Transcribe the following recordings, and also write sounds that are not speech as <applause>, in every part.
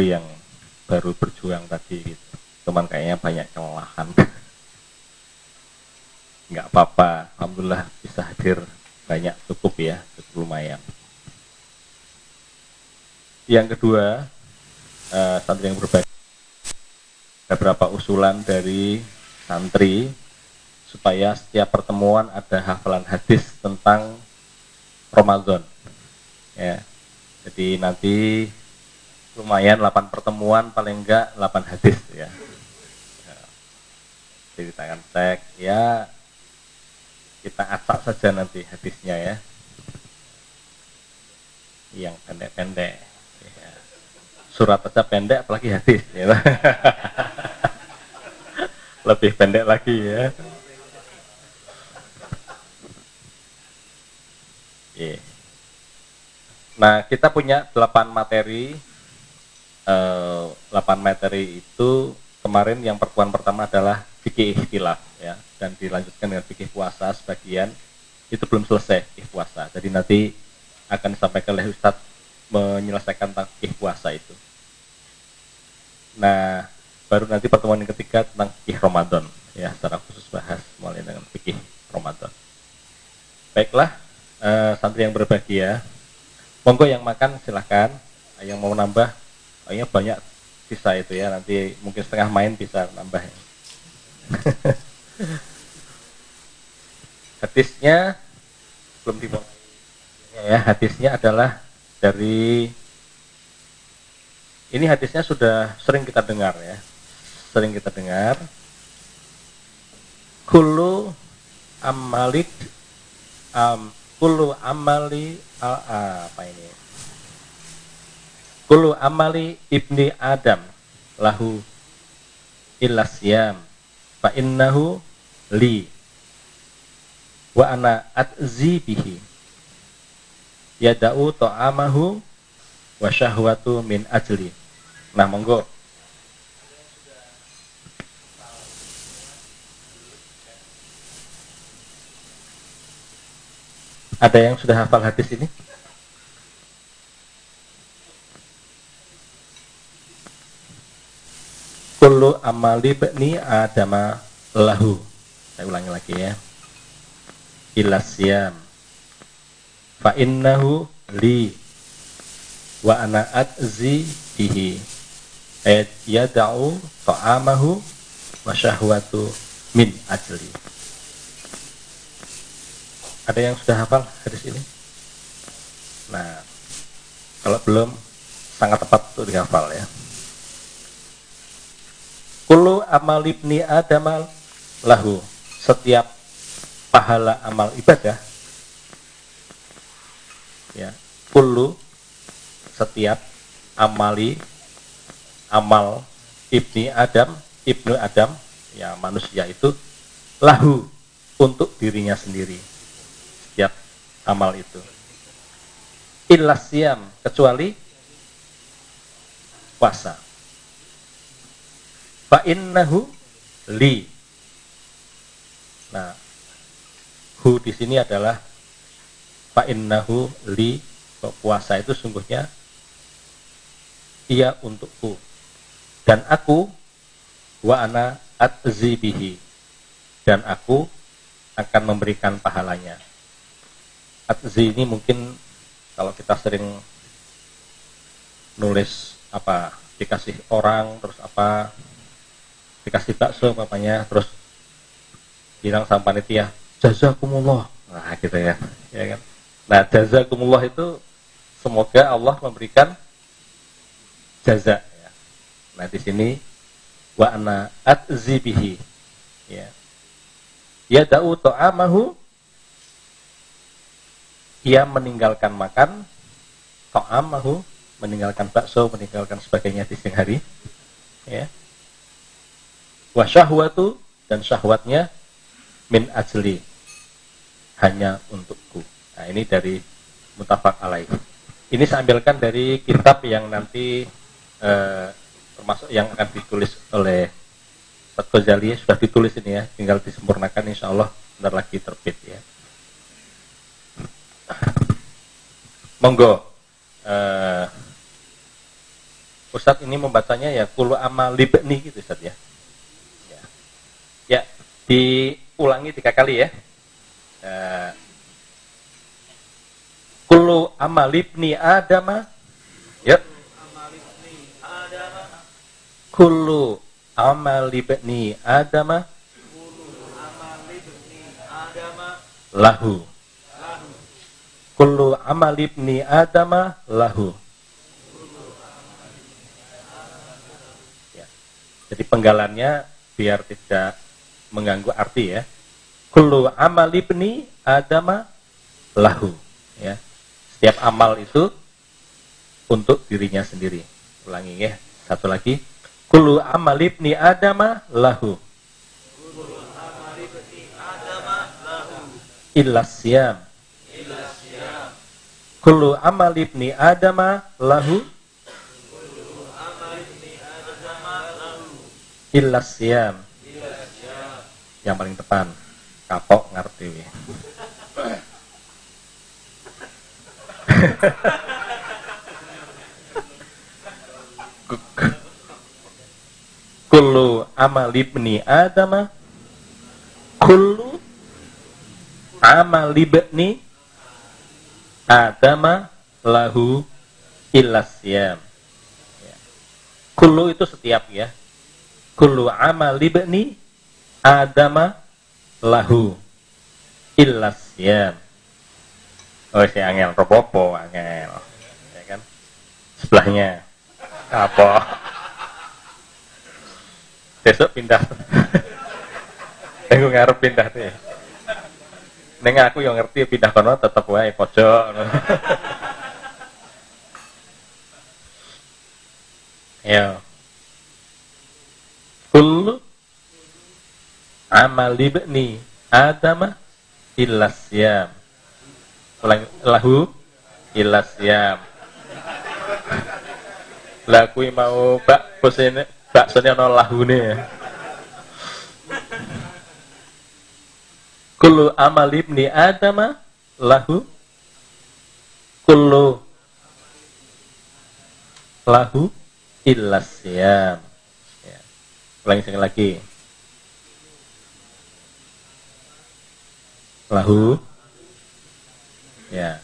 yang baru berjuang tadi gitu. cuman kayaknya banyak kelelahan. <laughs> Nggak apa-apa. Alhamdulillah bisa hadir banyak cukup ya. Cukup lumayan. Yang kedua uh, santri yang berbagi ada beberapa usulan dari santri supaya setiap pertemuan ada hafalan hadis tentang Ramadan? Ya. Jadi nanti lumayan 8 pertemuan paling enggak 8 hadis ya. Jadi tangan cek ya kita acak saja nanti hadisnya ya. Yang pendek-pendek. Ya. Surat aja pendek apalagi hadis ya. <laughs> Lebih pendek lagi ya. Nah, kita punya 8 materi eh, 8 materi itu kemarin yang pertemuan pertama adalah fikih ikhtilaf ya dan dilanjutkan dengan fikih puasa sebagian itu belum selesai fikih puasa. Jadi nanti akan disampaikan oleh Ustadz menyelesaikan tentang fikih puasa itu. Nah, baru nanti pertemuan yang ketiga tentang fikih Ramadan ya secara khusus bahas mulai dengan fikih Ramadan. Baiklah, eh, santri yang berbahagia, monggo yang makan silahkan, yang mau nambah kayaknya banyak sisa itu ya nanti mungkin setengah main bisa nambah. <laughs> Hadisnya belum dimulai. Ya hadisnya adalah dari ini hadisnya sudah sering kita dengar ya. Sering kita dengar. Kulu amalik um, kulu amali apa ini Kullu amali ibni Adam lahu ilasyam fa innahu li wa ana atzi bihi. Yada'u ta'amahu wa syahwatu min ajli. Nah monggo. Ada yang sudah hafal hadis ini kullu amali bani adama lahu. Saya ulangi lagi ya. Ilasyam fa innahu li wa ana atzi bihi. Ayat yada'u ta'amahu wa syahwatu min ajli. Ada yang sudah hafal hadis ini? Nah kalau belum sangat tepat untuk dihafal ya Kullu amal ibni Adam lahu. Setiap pahala amal ibadah ya, kullu setiap amali amal ibni Adam, ibnu Adam, ya manusia itu lahu untuk dirinya sendiri. Setiap amal itu. Ilasiam kecuali puasa fa innahu li. Nah hu di sini adalah fa innahu li. Puasa itu sungguhnya ia untukku dan aku wa ana atzibihi dan aku akan memberikan pahalanya. Atzi ini mungkin kalau kita sering nulis apa dikasih orang terus apa dikasih bakso papanya terus bilang sama panitia jazakumullah. Nah gitu ya. Ya kan? Nah jazakumullah itu semoga Allah memberikan jaza ya. nah di sini wa ana atzibihi ya ya. Da'u ta'amahu ia meninggalkan makan ta'amahu meninggalkan bakso meninggalkan sebagainya di siang hari ya wa syahwatu dan syahwatnya min ajli hanya untukku. Nah, ini dari mutafak alaih. Ini saya ambilkan dari kitab yang nanti eh, termasuk yang akan ditulis oleh Ustaz Ghazali sudah ditulis ini ya, tinggal disempurnakan insya Allah bentar lagi terbit ya. Monggo eh, Ustadz ini membacanya ya kulu amal libni gitu Ustadz ya. Ya, diulangi tiga kali ya. Uh, kulu amal libni adama. Ya. Kulu amal libni adama. Lahu. Kullu amal ibni adama lahu. Jadi penggalannya biar tidak mengganggu arti ya. Kullu amal ibni adama lahu. Ya. Setiap amal itu untuk dirinya sendiri. Ulangi ya. Satu lagi. Kullu amal ibni adama lahu. Illa siyam. Kullu amal ibni adama lahu illa siyam yang paling depan kapok ngerti ya. kullu amal ibni adama kullu amal ibni adama lahu ilasyam ya. itu setiap ya kullu amal libni adama lahu illas ya oh si angel ropopo angel. Ya kan? Sebelahnya. Apa? Besok pindah. Aku ngarep pindah tuh Neng aku yang ngerti pindah kono tetap wae pojok. ya. Kullu amal ibni adama illa siyam. Ulang lahu illa siyam. Lah kui mau bak bosene baksone ana lahune ya. Kullu amal ibni adama lahu kullu lahu illa siyam. Ulangi sekali lagi. Lahu. Ya.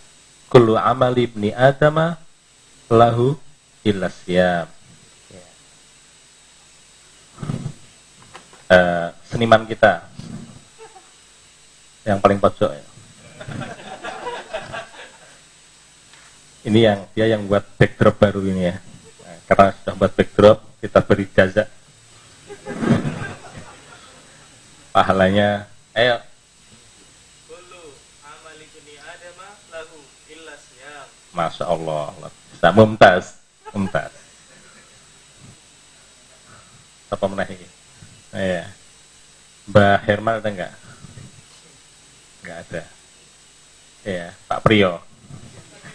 Kullu amal ibni adama lahu illa siyam. Ya. Uh, seniman kita yang paling pojok ya. ini yang dia yang buat backdrop baru ini ya. Nah, karena sudah buat backdrop, kita beri jazak pahalanya ayo Masya Allah. Bisa mumtaz. Mumtaz. Apa menahi ya Mbak Herman ada enggak enggak ada. Ya Pak Priyo.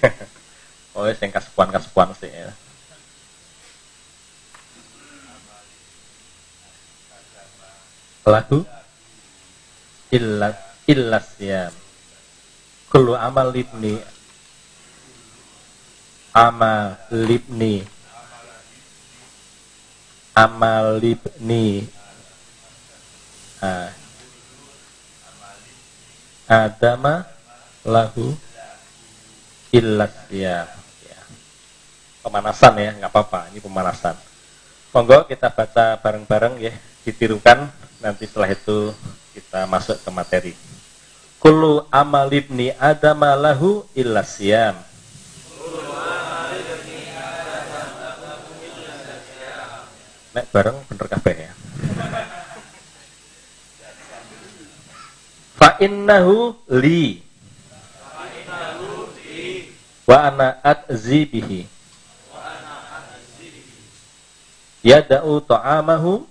<laughs> Oh yang kaspuan sih ya. Lagu? Illa illa siyam kullu amal libni amal libni amal libni ah. adama lahu illa siyam ya. pemanasan ya nggak apa-apa ini pemanasan monggo kita baca bareng-bareng ya ditirukan nanti setelah itu kita masuk ke materi. Kullu amal ibni adama lahu illa Nek bareng bener kabeh ya. Fa innahu li. Wa ana atzi bihi. Yada'u ta'amahu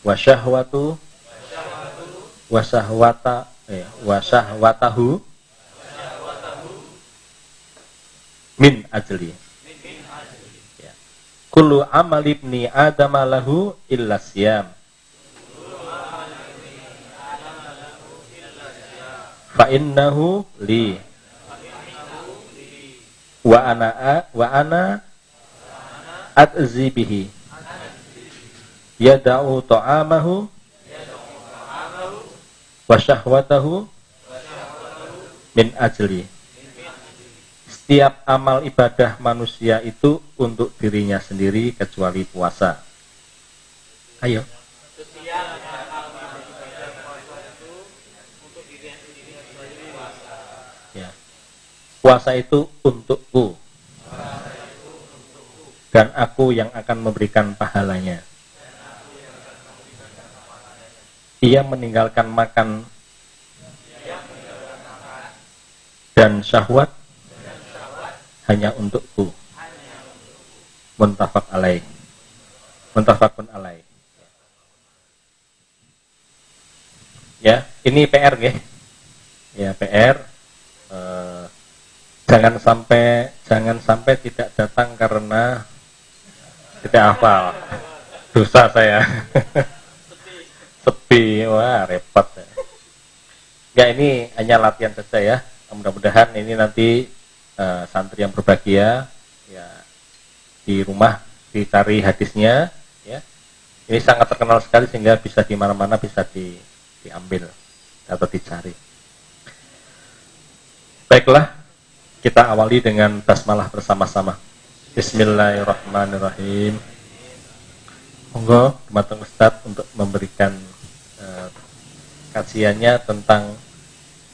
wa syahwatu wa syahwata eh, wa syahwatahu min ajli. Kullu amal ibni adam lahu illa siyam. Fa innahu li. Wa ana wa ana adzi bihi. Yada'u ta'amahu wa syahwatahu min ajli setiap amal ibadah manusia itu untuk dirinya sendiri kecuali puasa. Ayo. Ya. Puasa itu untukku. Dan aku yang akan memberikan pahalanya. Ia meninggalkan makan. Dan syahwat hanya untukku. Muntafak alaih. Muntafakun alaih. Ya, ini PR ya. Ya, PR. Eh, jangan sampai jangan sampai tidak datang karena tidak hafal. Dosa saya. <laughs> sepi wah repot ya ini hanya latihan saja ya mudah-mudahan ini nanti uh, santri yang berbahagia ya di rumah dicari hadisnya ya. Ini sangat terkenal sekali sehingga bisa di mana-mana bisa di, diambil atau dicari. Baiklah kita awali dengan basmalah bersama-sama. Bismillahirrahmanirrahim. Monggo Matang Ustaz untuk memberikan uh, kajiannya tentang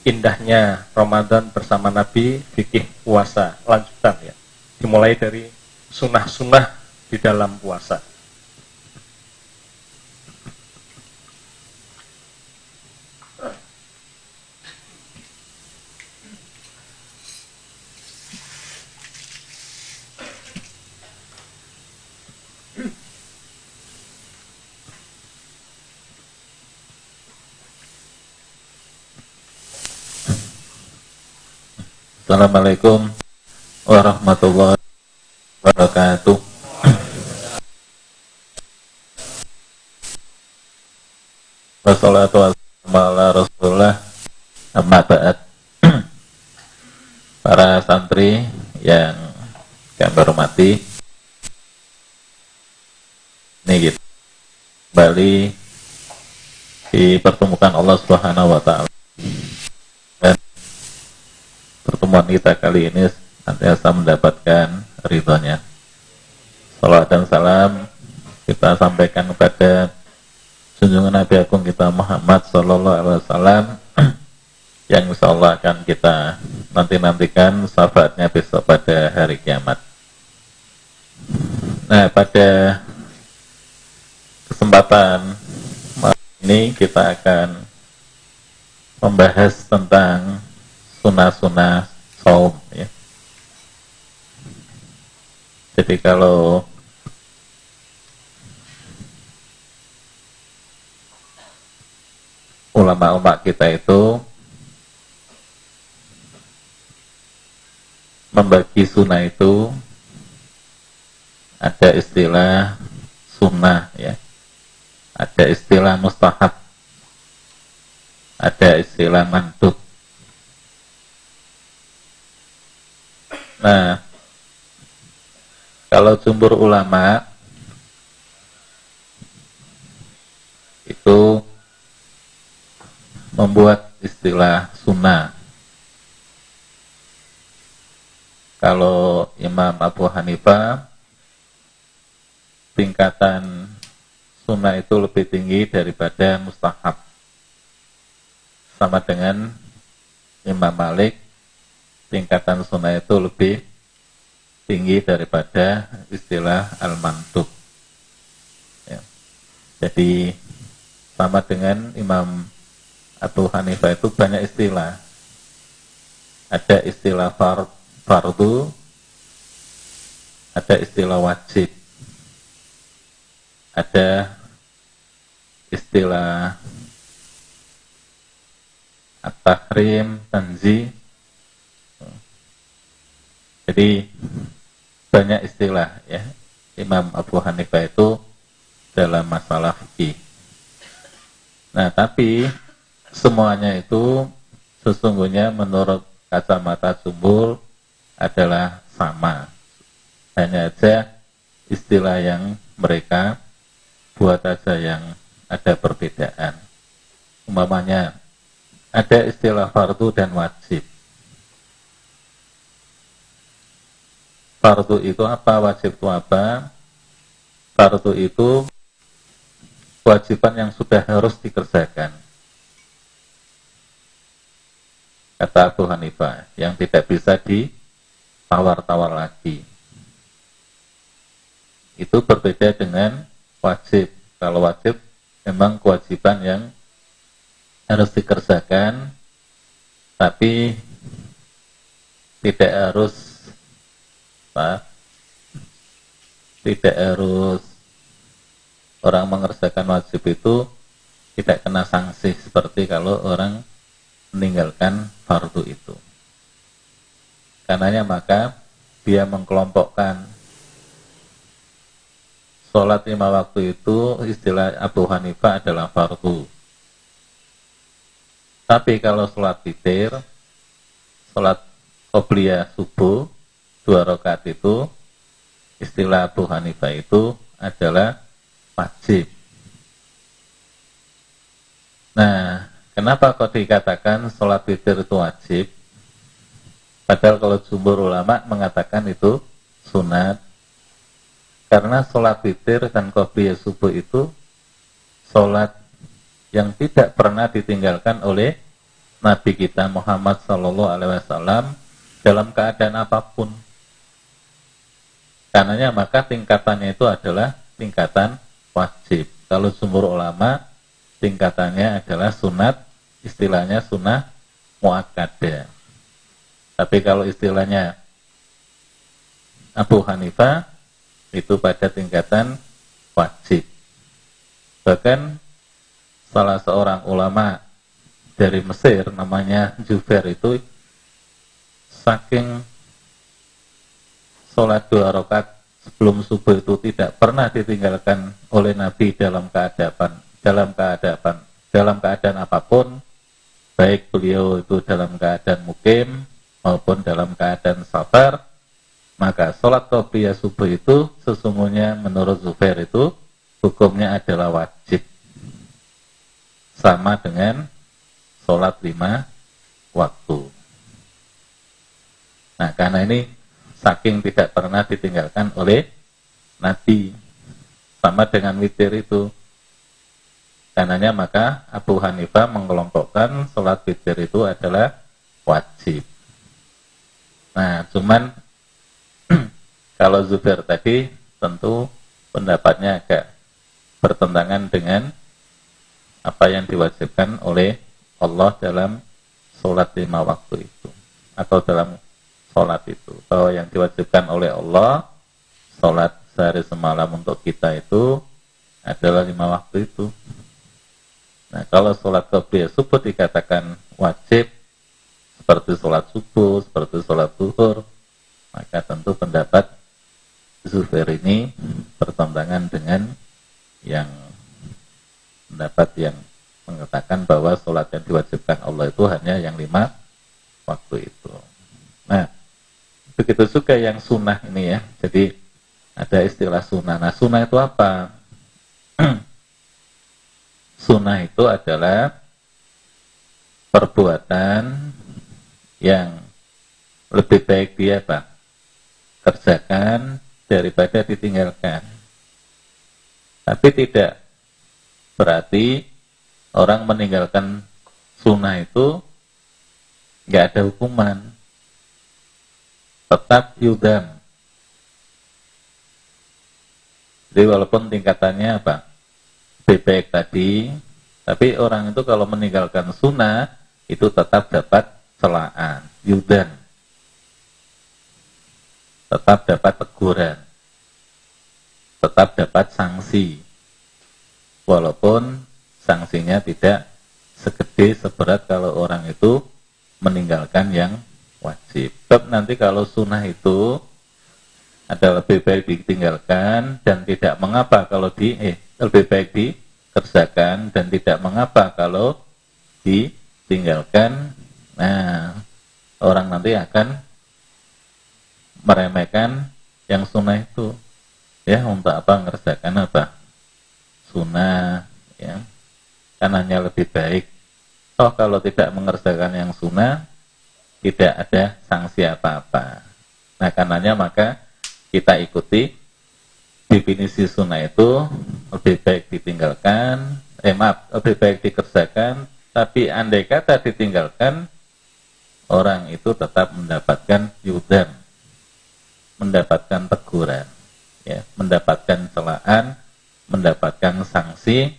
indahnya Ramadan bersama Nabi, fikih puasa, lanjutan ya. Dimulai dari sunnah-sunnah di dalam puasa. Assalamualaikum warahmatullahi wabarakatuh. Wassalatu wassalamu ala rasulullah. Amma ba'd. Para santri yang kami hormati. Ini gitu. Kembali dipertemukan Allah Subhanahu wa taala pertemuan kita kali ini senantiasa mendapatkan ridhonya. Salam dan salam kita sampaikan kepada junjungan Nabi Agung kita Muhammad Sallallahu Alaihi Wasallam <clears throat> yang insya Allah akan kita nanti-nantikan syafaatnya besok pada hari kiamat. Nah, pada kesempatan ini kita akan membahas tentang sunnah-sunnah saum ya. Jadi kalau ulama-ulama kita itu membagi sunnah itu ada istilah sunnah ya. Ada istilah mustahab. Ada istilah mandub Nah, kalau jumhur ulama itu membuat istilah sunnah. Kalau Imam Abu Hanifah tingkatan sunnah itu lebih tinggi daripada mustahab. Sama dengan Imam Malik tingkatan sunnah itu lebih tinggi daripada istilah al-mantub. Ya. Jadi sama dengan Imam Abu Hanifah itu banyak istilah. Ada istilah far, fardu, ada istilah wajib, ada istilah at-tahrim, tanzih, jadi banyak istilah ya Imam Abu Hanifah itu dalam masalah fikih. Nah, tapi semuanya itu sesungguhnya menurut kacamata jumhur adalah sama. Hanya aja istilah yang mereka buat saja yang ada perbedaan. Umpamanya ada istilah fardu dan wajib. Fardu itu apa? Wajib itu apa? Fardu itu kewajiban yang sudah harus dikerjakan. Kata Abu Hanifah, yang tidak bisa ditawar-tawar lagi. Itu berbeda dengan wajib. Kalau wajib memang kewajiban yang harus dikerjakan, tapi tidak harus apa, tidak harus orang mengerjakan wajib itu tidak kena sanksi seperti kalau orang meninggalkan fardu itu. Karenanya maka dia mengkelompokkan sholat lima waktu itu istilah Abu Hanifah adalah fardu tapi kalau sholat titir, sholat qobliyah subuh, dua rakaat itu, istilah Abu Hanifah itu adalah wajib. Nah, kenapa kok dikatakan sholat titir itu wajib? Padahal kalau jumhur ulama mengatakan itu sunat. Karena sholat titir dan qobliyah subuh itu sholat yang tidak pernah ditinggalkan oleh Nabi kita Muhammad Sallallahu Alaihi Wasallam dalam keadaan apa pun. Karenanya maka tingkatannya itu adalah tingkatan wajib. Kalau sumber ulama tingkatannya adalah sunat, istilahnya sunnah muakkadah. Tapi kalau istilahnya Abu Hanifah itu pada tingkatan wajib. Bahkan salah seorang ulama dari Mesir namanya Jubair itu saking sholat dua rakaat sebelum subuh itu tidak pernah ditinggalkan oleh Nabi dalam keadaan dalam keadaan dalam keadaan apa pun baik beliau itu dalam keadaan mukim maupun dalam keadaan safar maka sholat qobliyah subuh itu sesungguhnya menurut Zubair itu hukumnya adalah wajib sama dengan sholat lima waktu. Nah, karena ini saking tidak pernah ditinggalkan oleh Nabi sama dengan witir itu. Karenanya maka Abu Hanifah mengelompokkan sholat witir itu adalah wajib. Nah, cuman <clears throat> kalau Zubair tadi tentu pendapatnya agak bertentangan dengan apa yang diwajibkan oleh Allah dalam sholat lima waktu itu atau dalam sholat itu bahwa yang diwajibkan oleh Allah sholat sehari semalam untuk kita itu adalah lima waktu itu nah kalau sholat qobliyah subuh dikatakan wajib seperti sholat subuh, seperti sholat zuhur maka tentu pendapat Zubair ini bertentangan dengan yang pendapat yang mengatakan bahwa sholat yang diwajibkan Allah itu hanya yang lima waktu itu. Begitu juga yang sunnah ini ya. Jadi ada istilah sunnah. Nah, sunnah itu apa? <clears throat> sunnah itu adalah perbuatan yang lebih baik dia apa? Kerjakan daripada ditinggalkan. Tapi tidak Berarti orang meninggalkan sunnah itu nggak ada hukuman. Tetap yudam. Jadi walaupun tingkatannya apa? Bebek tadi, tapi orang itu kalau meninggalkan sunnah itu tetap dapat celaan, yudan. Tetap dapat teguran. Tetap dapat sanksi walaupun sanksinya tidak segede seberat kalau orang itu meninggalkan yang wajib. Sebab nanti kalau sunnah itu ada lebih baik ditinggalkan dan tidak mengapa kalau di eh lebih baik dikerjakan dan tidak mengapa kalau ditinggalkan. Nah, orang nanti akan meremehkan yang sunnah itu. ya untuk apa mengerjakan apa sunnah ya kan hanya lebih baik toh kalau tidak mengerjakan yang sunnah tidak ada sanksi apa-apa. Nah karenanya maka kita ikuti definisi sunnah itu lebih baik ditinggalkan eh maaf lebih baik dikerjakan tapi andai kata ditinggalkan orang itu tetap mendapatkan yudan mendapatkan teguran ya mendapatkan celaan mendapatkan sanksi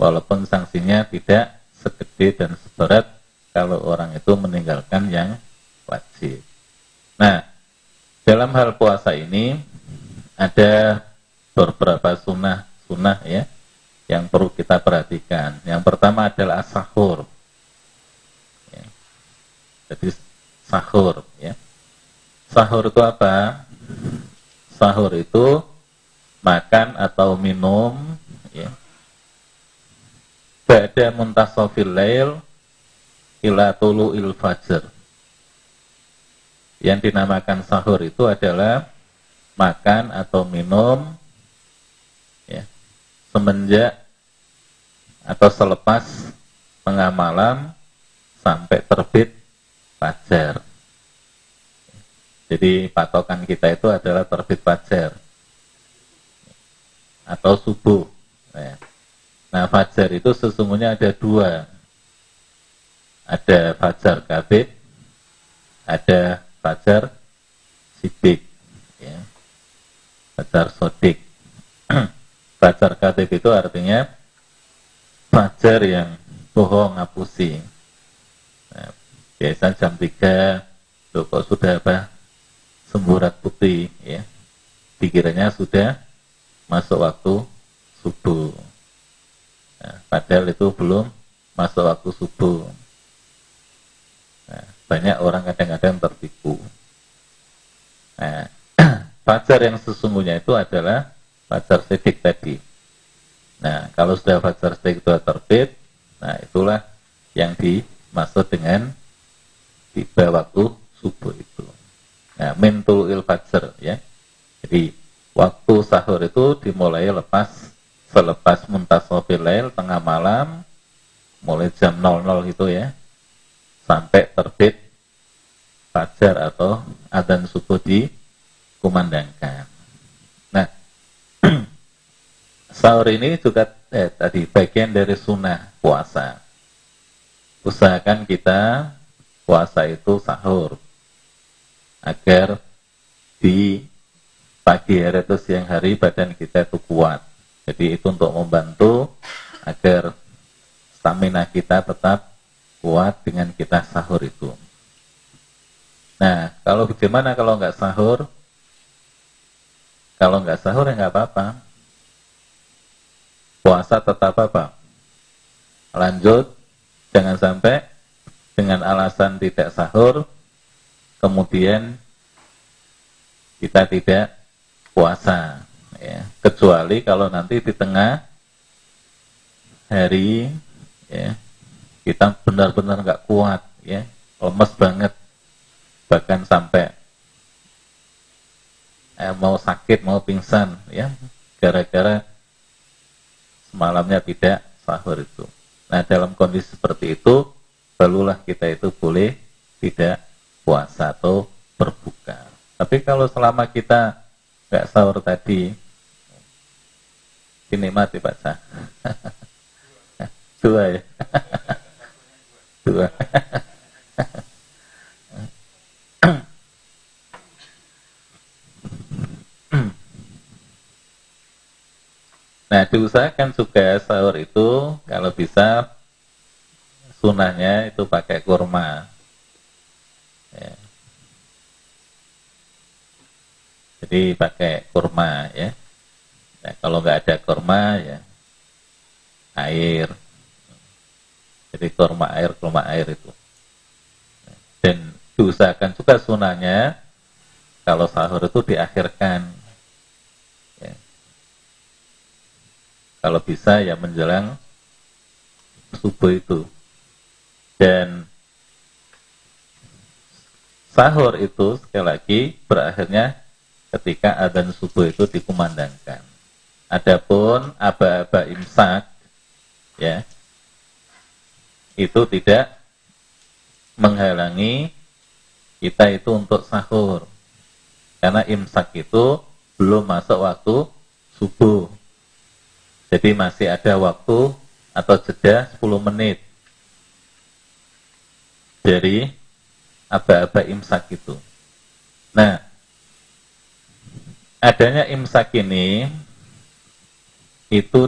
walaupun sanksinya tidak segede dan seberat kalau orang itu meninggalkan yang wajib. Nah, dalam hal puasa ini ada beberapa sunnah sunnah ya yang perlu kita perhatikan. Yang pertama adalah sahur. Ya. Jadi sahur ya. Sahur itu apa? Sahur itu makan atau minum ya ba'da muntasafil lail ila il fajr. Yang dinamakan sahur itu adalah makan atau minum ya, semenjak atau selepas tengah malam sampai terbit fajar. Jadi patokan kita itu adalah terbit fajar atau subuh. Ya. Nah, fajar itu sesungguhnya ada dua. Ada fajar kabit, ada fajar sidik. Ya. Fajar sodik. <clears throat> fajar kabit itu artinya fajar yang bohong ngapusi. Nah, biasa jam 3, loh kok sudah apa? Semburat putih, ya. Pikirannya sudah masuk waktu subuh. Nah, padahal itu belum masuk waktu subuh. Banyak orang kadang-kadang tertipu. Nah, <clears throat> yang sesungguhnya itu adalah fajar sidik tadi. Nah, kalau sudah fajar sidik itu terbit, nah itulah yang dimaksud dengan tiba waktu subuh itu. Nah, mintul il fajar ya. Jadi waktu sahur itu dimulai lepas selepas muntasofil lail tengah malam mulai jam 00 itu ya sampai terbit fajar atau adzan subuh dikumandangkan. Nah, <clears throat> sahur ini juga eh, tadi bagian dari sunnah puasa. Usahakan kita puasa itu sahur agar di pagi hari atau siang hari badan kita itu kuat jadi itu untuk membantu agar stamina kita tetap kuat dengan kita sahur itu. Nah, kalau bagaimana kalau nggak sahur? Kalau nggak sahur ya nggak apa-apa. Puasa tetap apa? Lanjut, jangan sampai dengan alasan tidak sahur, kemudian kita tidak puasa ya kecuali kalau nanti di tengah hari ya kita benar-benar nggak kuat ya. Lemes banget. Bahkan sampai eh, mau sakit mau pingsan ya. Gara-gara semalamnya tidak sahur itu. Nah dalam kondisi seperti itu barulah kita itu boleh tidak puasa atau berbuka. Tapi kalau selama kita nggak sahur tadi dinikmati Pak Sah. <laughs> Dua ya. <laughs> Dua. <laughs> Nah, diusahakan juga sahur itu kalau bisa sunahnya itu pakai kurma. Ya. Jadi pakai kurma ya. Nah, kalau nggak ada kurma ya air. Jadi kurma air, kurma air itu. Dan diusahakan juga sunahnya kalau sahur itu diakhirkan. Ya. Kalau bisa ya menjelang subuh itu. Dan sahur itu sekali lagi berakhirnya ketika adzan subuh itu dikumandangkan. Adapun aba-aba imsak ya itu tidak menghalangi kita itu untuk sahur. Karena imsak itu belum masuk waktu subuh. Jadi masih ada waktu atau jeda 10 menit dari aba-aba imsak itu. Nah, adanya imsak ini itu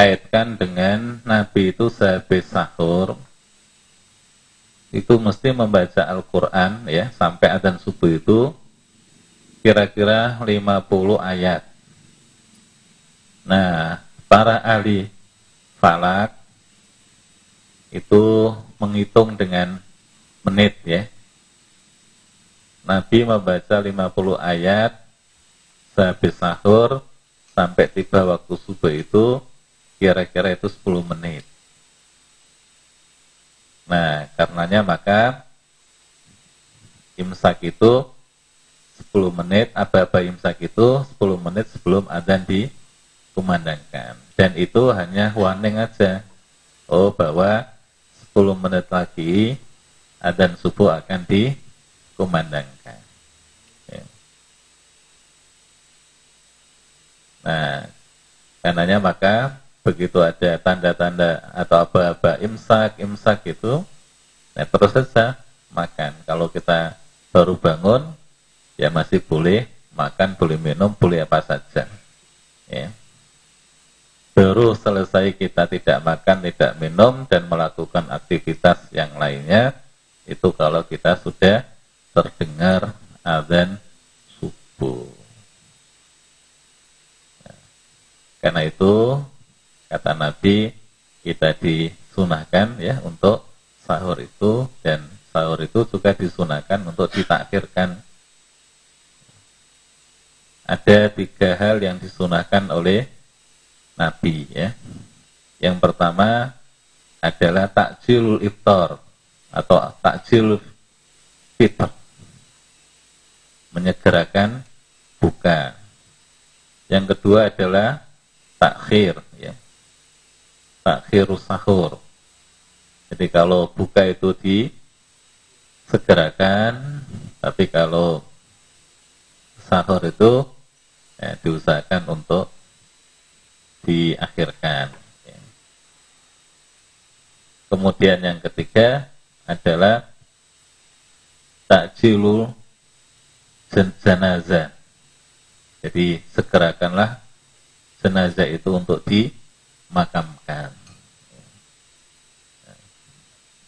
dikaitkan dengan Nabi itu sehabis sahur itu mesti membaca Al-Quran ya sampai adzan subuh itu kira-kira 50 ayat. Nah, para ahli falak itu menghitung dengan menit ya. Nabi membaca 50 ayat sehabis sahur sampai tiba waktu subuh itu kira-kira itu 10 menit. Nah, karenanya maka imsak itu 10 menit, apa-apa imsak itu 10 menit sebelum adzan dikumandangkan. Dan itu hanya warning aja. Oh, bahwa 10 menit lagi adzan subuh akan dikumandangkan. Ya. Nah, karenanya maka begitu ada tanda-tanda atau apa-apa imsak, imsak itu, nah terus saja makan. Kalau kita baru bangun, ya masih boleh makan, boleh minum, boleh apa saja. Ya. Baru selesai kita tidak makan, tidak minum, dan melakukan aktivitas yang lainnya, itu kalau kita sudah terdengar azan subuh. Nah, karena itu kata Nabi kita disunahkan ya untuk sahur itu dan sahur itu juga disunahkan untuk ditakhirkan ada tiga hal yang disunahkan oleh Nabi ya. Yang pertama adalah takjil iftar atau takjil fitr. Menyegerakan buka. Yang kedua adalah takhir takhirus sahur. Jadi kalau buka itu disegerakan, tapi kalau sahur itu ya, diusahakan untuk diakhirkan. Kemudian yang ketiga adalah takjilul jenazah. Jadi segerakanlah jenazah itu untuk di makamkan.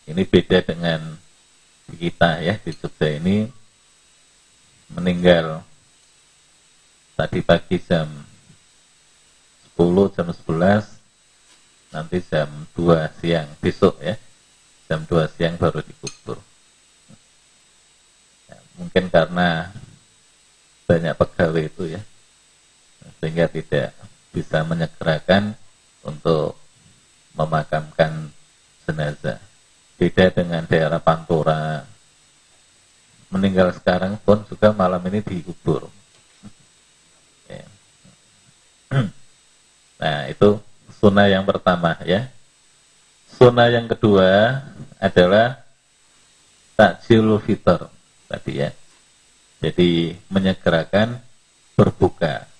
Ini beda dengan kita ya di Jogja ini meninggal tadi pagi jam 10 jam 11 nanti jam 2 siang besok ya jam 2 siang baru dikubur ya, mungkin karena banyak pegawai itu ya sehingga tidak bisa menyegerakan untuk memakamkan jenazah. Beda dengan daerah Pantura. Meninggal sekarang pun juga malam ini dikubur. Ya. <clears throat> Nah, itu sunnah yang pertama ya. Sunnah yang kedua adalah takjilul fitr tadi ya. Jadi menyegerakan berbuka.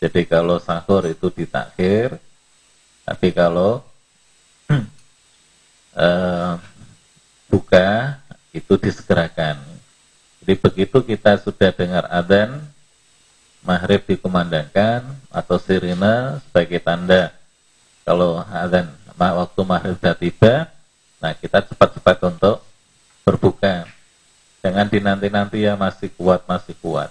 Jadi kalau sahur itu ditakhir, tapi kalau uh, <clears throat> buka itu disegerakan. Jadi begitu kita sudah dengar adzan, maghrib dikumandangkan atau sirina sebagai tanda kalau adzan waktu maghrib sudah tiba, nah kita cepat-cepat untuk berbuka. Jangan dinanti-nanti ya masih kuat, masih kuat.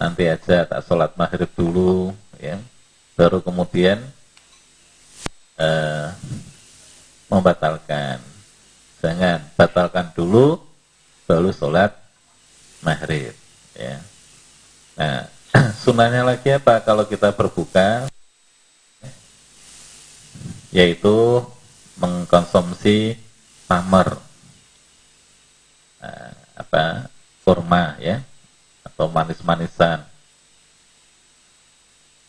Nanti aja tak sholat maghrib dulu, ya baru kemudian uh, membatalkan. Jangan batalkan dulu, baru sholat maghrib. Ya. Nah, <clears throat> sunnahnya lagi apa kalau kita berbuka? Yaitu mengkonsumsi tamar. Nah, apa kurma ya atau manis-manisan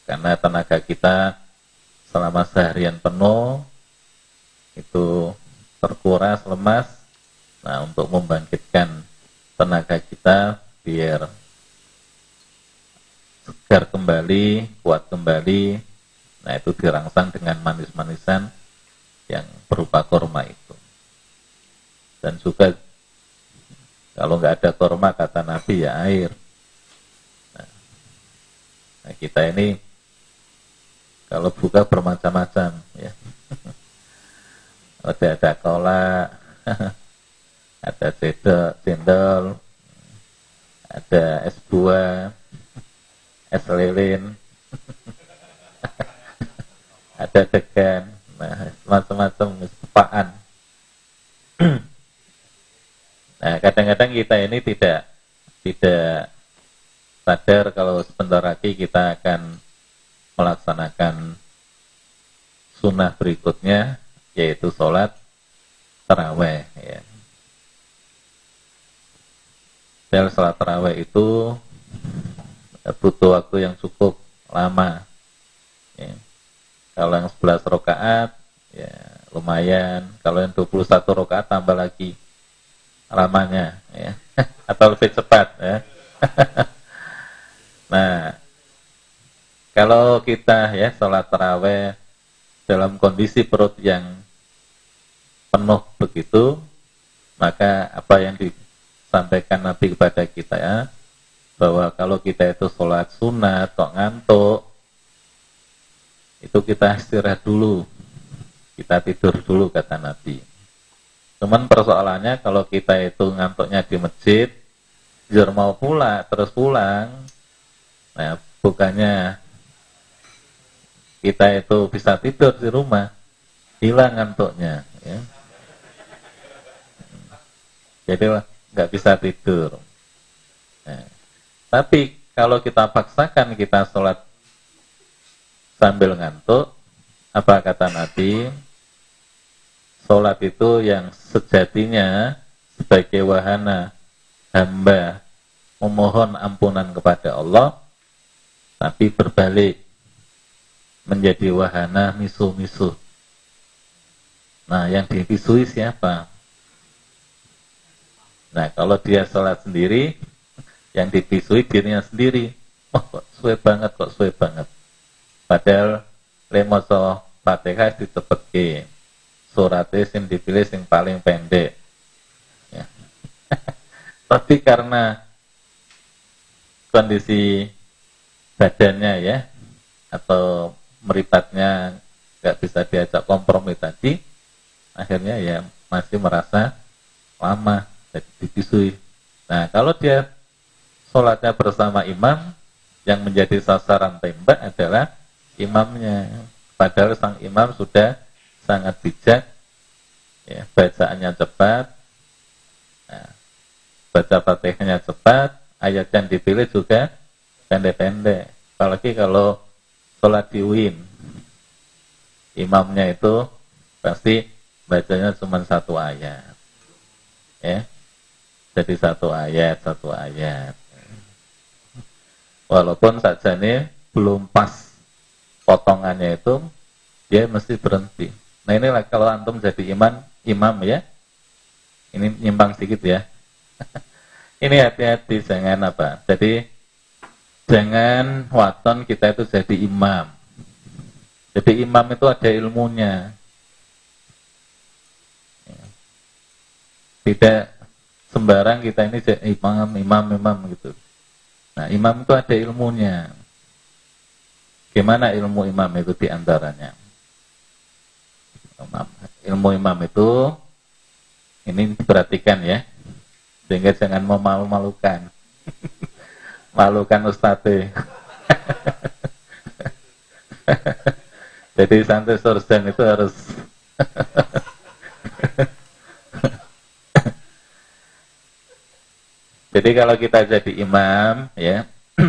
karena tenaga kita selama seharian penuh itu terkuras lemas. Nah untuk membangkitkan tenaga kita biar segar kembali kuat kembali nah itu dirangsang dengan manis-manisan yang berupa korma itu. Dan juga kalau nggak ada korma kata Nabi ya air. Nah, nah kita ini kalau buka bermacam-macam ya. ada ada kolak, <laughs> ada cendol, cendol, ada es buah, es lilin, <laughs> ada degan, nah macam-macam sepaan. <clears throat> nah kadang-kadang kita ini tidak tidak sadar kalau sebentar lagi kita akan melaksanakan sunnah berikutnya yaitu sholat terawih ya. Dan sholat terawih itu butuh waktu yang cukup lama. Ya. Kalau yang 11 rakaat ya lumayan. Kalau yang 21 rakaat tambah lagi lamanya ya. <laughs> Atau lebih cepat ya. <laughs> nah, kalau kita ya sholat terawih dalam kondisi perut yang penuh begitu, maka apa yang disampaikan Nabi kepada kita ya, bahwa kalau kita itu sholat sunat, kok ngantuk, itu kita istirahat dulu, kita tidur dulu kata Nabi. Cuman persoalannya kalau kita itu ngantuknya di masjid, jur mau pulang, terus pulang, nah bukannya kita itu bisa tidur di rumah, hilang ngantuknya. Ya. Jadi nggak bisa tidur. Nah, tapi kalau kita paksakan kita sholat sambil ngantuk, apa kata Nabi? Sholat itu yang sejatinya sebagai wahana hamba memohon ampunan kepada Allah, tapi berbalik menjadi wahana misu-misu. Nah, yang dipisui siapa? Nah, kalau dia sholat sendiri, yang dipisui dirinya sendiri. Oh, kok suwe banget, kok suwe banget. Padahal lemoso fatihah ditepeki. Suratnya yang dipilih yang paling pendek. Ya. <laughs> Tapi karena kondisi badannya ya, atau meripatnya nggak bisa diajak kompromi tadi, akhirnya ya masih merasa lama jadi dipisui. Nah kalau dia sholatnya bersama imam, yang menjadi sasaran tembak adalah imamnya. Padahal sang imam sudah sangat bijak, ya, bacaannya cepat, nah, baca fatihahnya cepat, ayat yang dipilih juga pendek-pendek. Apalagi kalau sholat di UIN. Imamnya itu pasti bacanya cuma satu ayat. Ya. Jadi satu ayat satu ayat. Walaupun saja ini belum pas potongannya itu dia mesti berhenti. Nah inilah kalau antum jadi imam imam ya. Ini nyimpang sedikit ya. <laughs> Ini hati-hati jangan apa. Jadi jangan waton kita itu jadi imam. Jadi imam itu ada ilmunya. Tidak sembarang kita ini jadi imam, imam, imam gitu. Nah, imam itu ada ilmunya. Gimana ilmu imam itu di antaranya? Ilmu imam itu ini diperhatikan ya, sehingga jangan memalu-malukan. <laughs> malukan ustadz. <laughs> Jadi santri sorjan itu harus <laughs> jadi kalau kita jadi imam ya <clears throat>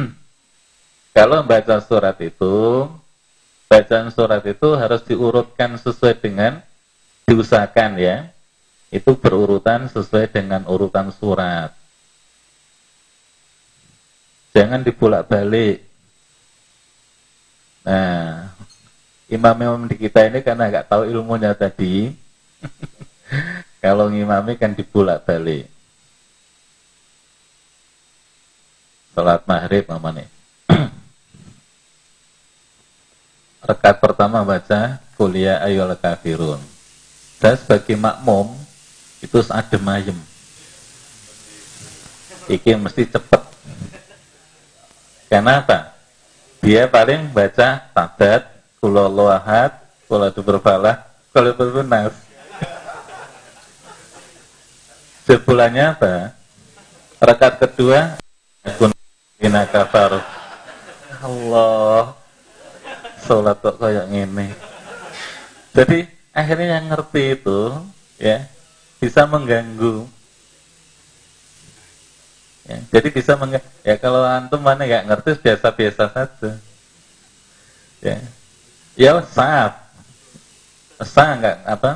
kalau membaca surat itu bacaan surat itu harus diurutkan sesuai dengan diusahakan ya. Itu berurutan sesuai dengan urutan surat jangan dibulak-balik. Nah, imam-imam di kita ini karena nggak tahu ilmunya tadi, kalau ngimami kan dibulak-balik. Salat maghrib mama nih. Rekat pertama baca kuliah ayol kafirun. Dan sebagai makmum itu adem ayem. Iki mesti cepet. Kenapa? Dia paling baca tabat, kulo ahad, kulo berfalah, kulo berbenas. Sebulannya apa? Rekat kedua, Ina kafar. Allah. Sholat kok kayak gini. Jadi akhirnya yang ngerti itu ya bisa mengganggu. Ya, jadi bisa mengganggu. Ya kalau antum mana nggak ngerti biasa-biasa saja. Ya, ya saat sah nggak apa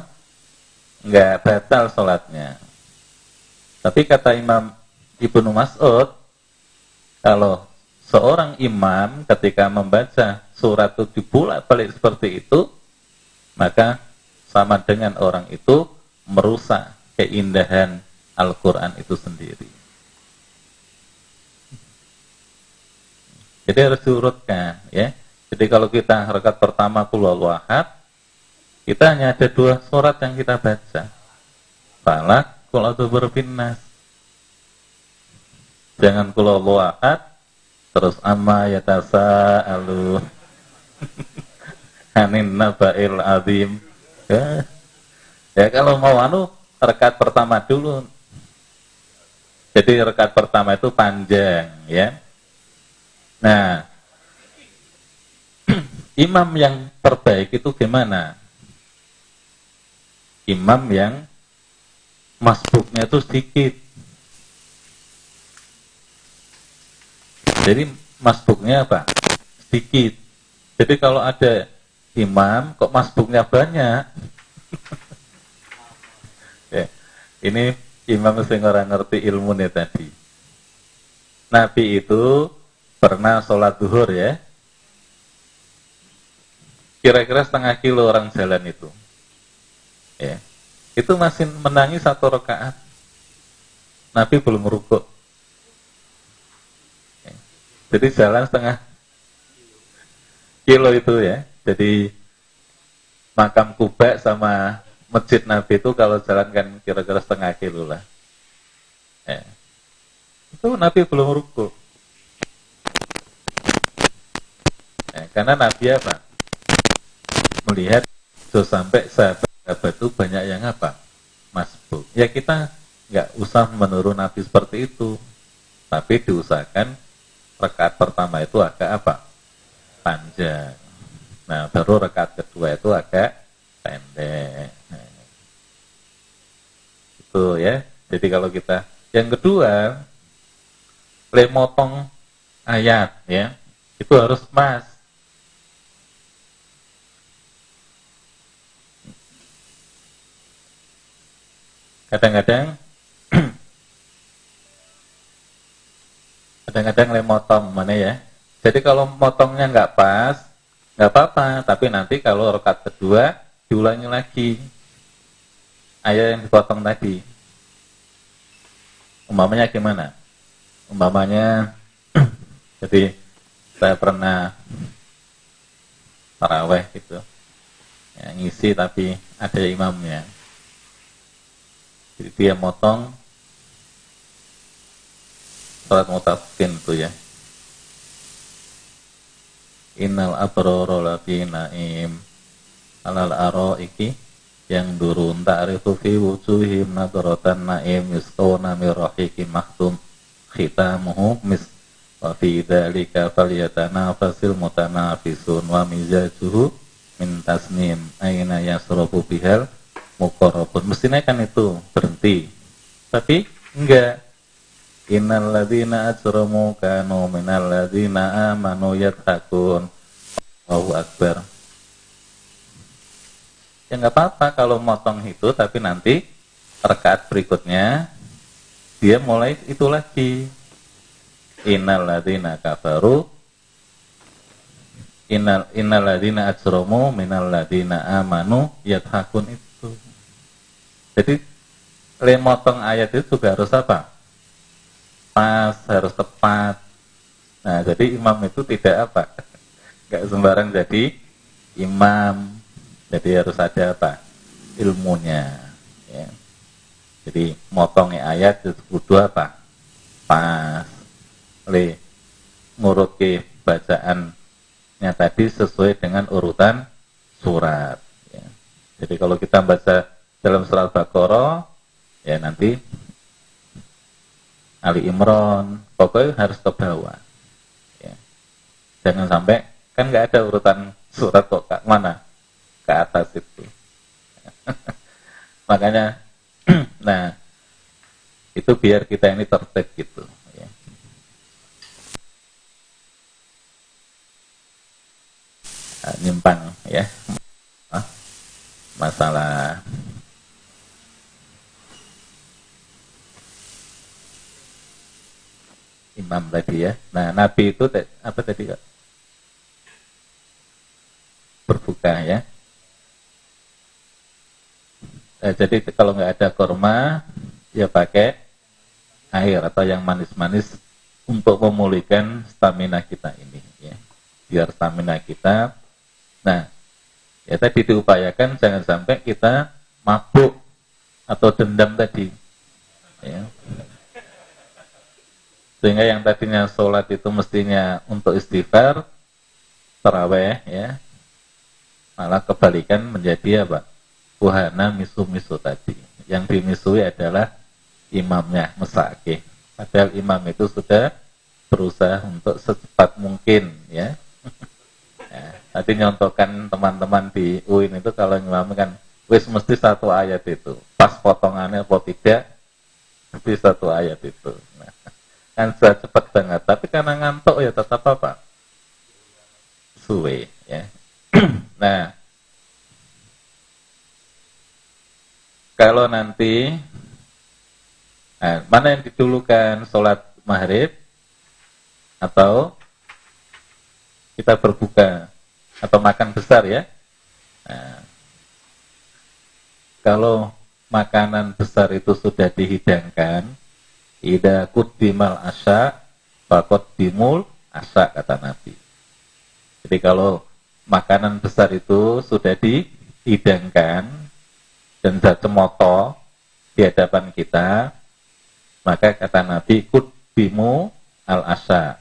nggak batal sholatnya. Tapi kata Imam Ibnu Mas'ud kalau seorang imam ketika membaca surat itu dibulak balik seperti itu, maka sama dengan orang itu merusak keindahan Al-Quran itu sendiri. Jadi harus diurutkan, ya. Jadi kalau kita rekat pertama kulul wahad, kita hanya ada dua surat yang kita baca. Falak, kulul berpinas jangan kululu ahad terus amma alu <laughs> anin naba'il azim ya. ya kalau mau anu rekat pertama dulu jadi rekat pertama itu panjang ya nah <clears throat> imam yang terbaik itu gimana imam yang masbuknya itu sedikit Jadi masbuknya apa? Sedikit. Jadi kalau ada imam kok masbuknya banyak. <laughs> ya, ini imam sing orang ngerti ilmu nih tadi. Nabi itu pernah sholat duhur ya. Kira-kira setengah kilo orang jalan itu. Ya. Itu masih menangis satu rakaat. Nabi belum rukuk. Jadi jalan setengah kilo itu ya. Jadi makam Kuba sama masjid Nabi itu kalau jalan kan kira-kira setengah kilo lah. Ya. Itu Nabi belum ruku. Karena Nabi apa? Melihat so sampai sahabat-sahabat itu banyak yang apa? Masbuk. Ya kita nggak usah menurun Nabi seperti itu. Tapi diusahakan rekat pertama itu agak apa? Panjang. Nah, baru rekat kedua itu agak pendek. Nah, itu ya. Jadi kalau kita yang kedua lemotong ayat ya, itu harus mas. Kadang-kadang <clears throat> kadang-kadang lemotong mana ya? Jadi kalau motongnya nggak pas nggak apa-apa. Tapi nanti kalau rekat kedua diulangi lagi. Ayat yang dipotong tadi. Umpamanya gimana? Umpamanya <clears throat> jadi saya pernah taraweh gitu. Ya, ngisi tapi ada imamnya jadi dia motong surat mutaffin itu ya. Innal abrara lafi naim. Alal iki yang durun ta'rifu fi wujuhim nadratan naim yusqawna min rahiqin mahtum khitamuhu mis wa fi dzalika falyatanafasil mutanafisun wa mizajuhu min tasnim. Aina yasrabu bihal muqarrabun mestinya kan itu berhenti tapi enggak Innal ladzina ajramu kanu ladzina amanu yattaqun. Allahu akbar. Ya nggak apa-apa kalau motong itu tapi nanti rekaat berikutnya dia mulai itu lagi. innal ladzina kafaru innal innal ladzina ajramu minal ladzina amanu yathakun itu. Jadi lemotong ayat itu juga harus apa? Pas, harus tepat. Nah, jadi imam itu tidak apa? <laughs> Gak sembarang jadi imam. Jadi harus ada apa? Ilmunya. Ya. Jadi motongnya ayat itu kudu apa? Pas. Le ngurut ke bacaannya tadi sesuai dengan urutan surat. Ya. Jadi kalau kita baca dalam surat Baqarah, ya nanti Ali Imron, pokoknya harus ke bawah. Ya. Jangan sampai kan nggak ada urutan surat kok ke mana ke atas itu. <laughs> Makanya <clears throat> nah, itu biar kita ini tertib gitu. Ya. Nah, nyimpang ya masalah imam tadi ya. Nah, Nabi itu apa tadi kak? Berbuka ya. Eh, jadi kalau nggak ada korma, ya pakai air atau yang manis-manis untuk memulihkan stamina kita ini. Ya. Biar stamina kita. Nah, ya tadi diupayakan jangan sampai kita mabuk atau dendam tadi. Ya. Sehingga yang tadinya sholat itu mestinya untuk istighfar, terawih ya, malah kebalikan menjadi apa? Wahana misu-misu tadi. Yang dimisui adalah imamnya, mesake. Padahal imam itu sudah berusaha untuk secepat mungkin ya. <laughs> ya tadi nyontohkan teman-teman di UIN itu kalau imam kan wis mesti satu ayat itu. Pas potongannya apa tidak, mesti satu ayat itu. Nah, kan sudah cepat banget. Tapi karena ngantuk ya tetap apa? Suwe ya. <clears throat> nah, kalau nanti nah, mana yang didulukan sholat maghrib atau kita berbuka atau makan besar ya nah, kalau makanan besar itu sudah dihidangkan ida kudimal asa fakot dimul asa kata Nabi jadi kalau makanan besar itu sudah dihidangkan dan moto di hadapan kita, maka kata Nabi, ikut bimu al-asa.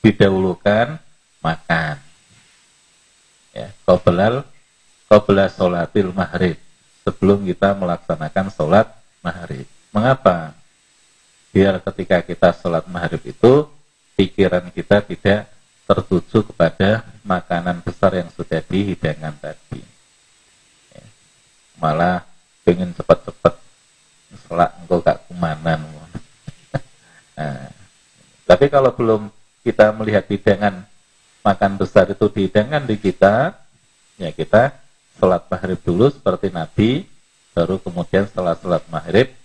Didahulukan makan. Ya, belal qoblal sholatil maghrib. Sebelum kita melaksanakan sholat maghrib. Mengapa? Biar ketika kita sholat maghrib itu, pikiran kita tidak tertuju kepada makanan besar yang sudah dihidangkan tadi. Malah pengen cepat-cepat selak engkau gak kumanan. <laughs> Nah, tapi kalau belum kita melihat hidangan makan besar itu dihidangan di kita ya kita sholat maghrib dulu seperti Nabi baru kemudian setelah sholat maghrib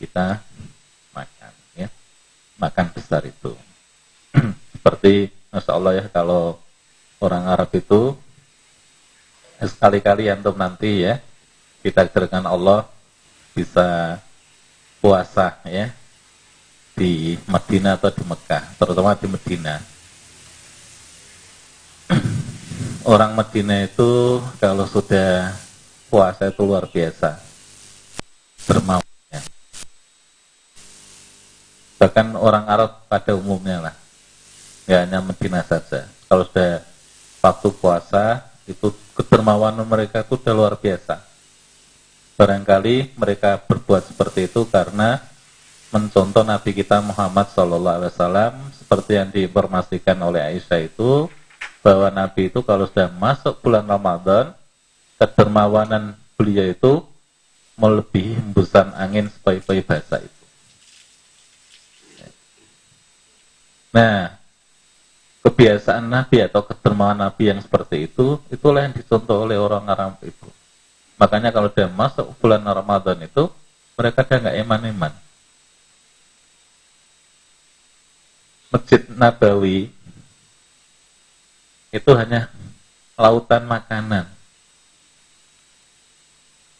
kita makan ya makan besar itu <clears throat> seperti Masya Allah ya kalau orang Arab itu sekali-kali antum nanti ya kita dengan Allah bisa puasa ya di Madinah atau di Mekah, terutama di Medina. <clears throat> Orang Medina itu kalau sudah puasa itu luar biasa bermaunya. Bahkan orang Arab pada umumnya lah, ya hanya Medina saja. Kalau sudah waktu puasa itu kedermawanan mereka itu sudah luar biasa Barangkali mereka berbuat seperti itu karena mencontoh Nabi kita Muhammad SAW seperti yang diinformasikan oleh Aisyah itu bahwa Nabi itu kalau sudah masuk bulan Ramadan kedermawanan beliau itu melebihi hembusan angin sepoi-poi bahasa itu. Nah, kebiasaan Nabi atau kedermawanan Nabi yang seperti itu, itulah yang dicontoh oleh orang Arab itu. Makanya kalau dia masuk bulan Ramadan itu mereka dia nggak eman-eman. Masjid Nabawi itu hanya lautan makanan.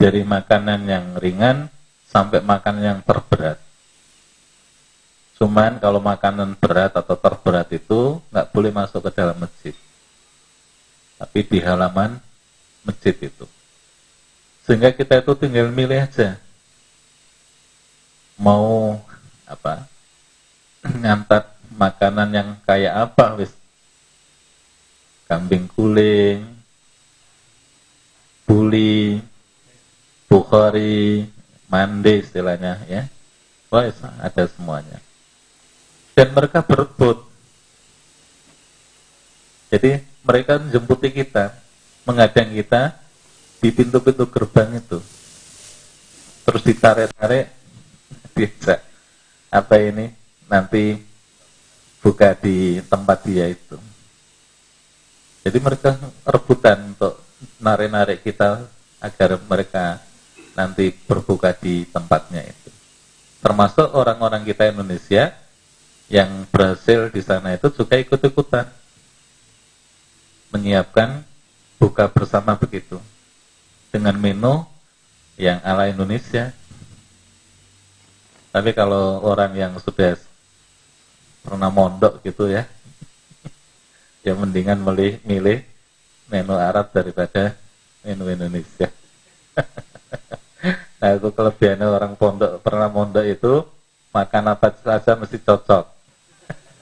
Dari makanan yang ringan sampai makanan yang terberat. Cuman kalau makanan berat atau terberat itu nggak boleh masuk ke dalam masjid. Tapi di halaman masjid itu. Sehingga kita itu tinggal milih aja. Mau apa? <clears throat> Ngantat makanan yang kayak apa wis kambing kuling, buli, bukhari, mandi istilahnya ya. Wah, ada semuanya. Dan mereka berebut. Jadi mereka menjemputi kita, mengadang kita di pintu-pintu gerbang itu. Terus ditarik-tarik, diajak apa ini nanti buka di tempat dia itu. Jadi mereka rebutan untuk narik-narik kita agar mereka nanti berbuka di tempatnya itu. Termasuk orang-orang kita Indonesia yang berhasil di sana itu juga ikut-ikutan menyiapkan buka bersama begitu dengan menu yang ala Indonesia. Tapi kalau orang yang sudah pernah mondok gitu ya, <laughs> ya mendingan milih, milih menu Arab daripada menu Indonesia. <laughs> nah itu kelebihannya orang pondok pernah mondok itu makan apa saja mesti cocok.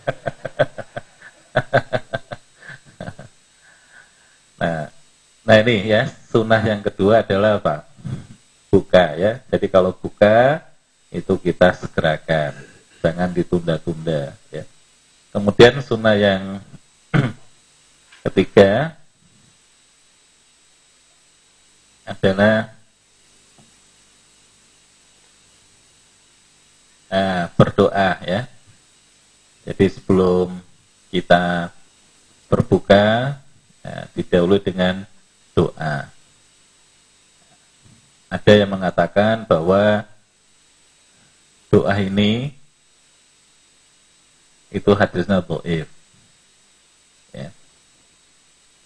<laughs> nah, nah ini ya sunnah yang kedua adalah apa? Buka ya. Jadi kalau buka itu kita segerakan, jangan ditunda-tunda ya. Kemudian sunnah yang <clears throat> Ketiga adalah uh, berdoa ya. Jadi sebelum kita berbuka ya, didahului dengan doa. Ada yang mengatakan bahwa doa ini itu hadisnya do'if. Ya.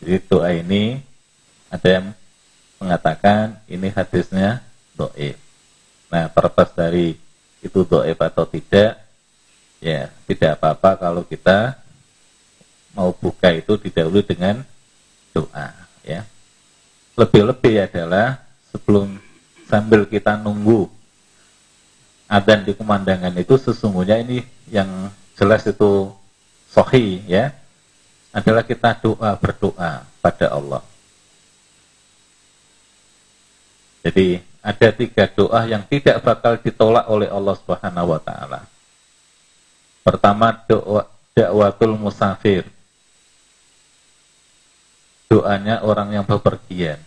Jadi doa ini ada yang mengatakan ini hadisnya doib. Nah, terlepas dari itu doib atau tidak, ya tidak apa-apa kalau kita mau buka itu didahului dengan doa. Ya, lebih-lebih adalah sebelum sambil kita nunggu adzan di pemandangan itu sesungguhnya ini yang jelas itu sohi ya adalah kita doa berdoa pada Allah. Jadi ada tiga doa yang tidak bakal ditolak oleh Allah Subhanahu wa taala. Pertama doa dakwatul musafir. Doanya orang yang bepergian.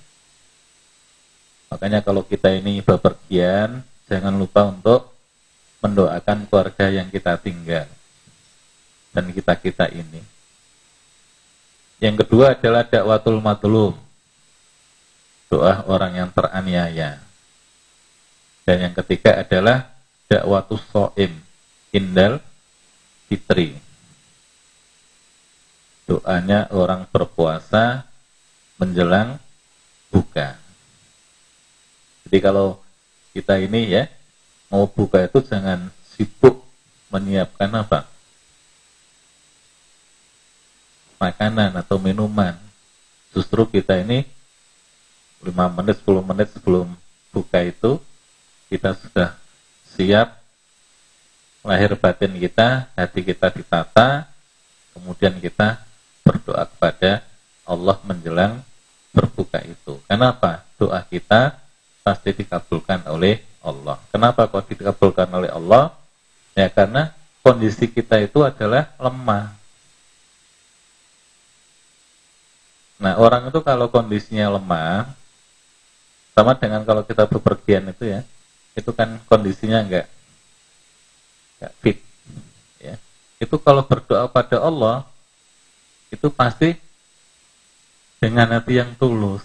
Makanya kalau kita ini bepergian, jangan lupa untuk mendoakan keluarga yang kita tinggal dan kita-kita ini. Yang kedua adalah dakwatul matlum. Doa orang yang teraniaya. Dan yang ketiga adalah dakwatus so'im. Indal fitri. Doanya orang berpuasa menjelang buka. Jadi kalau kita ini ya mau buka itu jangan sibuk menyiapkan apa? makanan atau minuman. Justru kita ini 5 menit, 10 menit sebelum buka itu kita sudah siap lahir batin kita, hati kita ditata, kemudian kita berdoa kepada Allah menjelang berbuka itu. Kenapa? Doa kita pasti dikabulkan oleh Allah. Kenapa kok dikabulkan oleh Allah? Ya karena kondisi kita itu adalah lemah. Nah, orang itu kalau kondisinya lemah, sama dengan kalau kita bepergian itu ya, itu kan kondisinya enggak, enggak fit. Ya. Itu kalau berdoa pada Allah, itu pasti dengan hati yang tulus.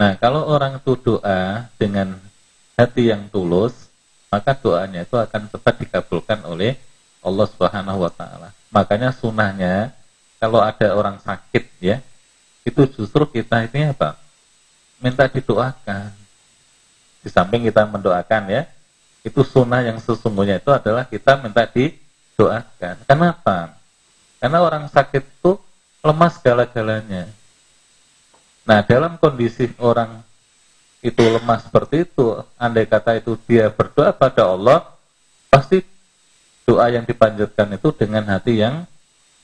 Nah, kalau orang itu doa dengan hati yang tulus, maka doanya itu akan cepat dikabulkan oleh Allah Subhanahu wa taala. Makanya sunnahnya kalau ada orang sakit ya, itu justru kita ini apa? Minta didoakan. Di samping kita mendoakan ya, itu sunnah yang sesungguhnya itu adalah kita minta didoakan. Kenapa? Karena orang sakit itu lemas segala-galanya. Nah, dalam kondisi orang itu lemah seperti itu, andai kata itu dia berdoa pada Allah, pasti doa yang dipanjatkan itu dengan hati yang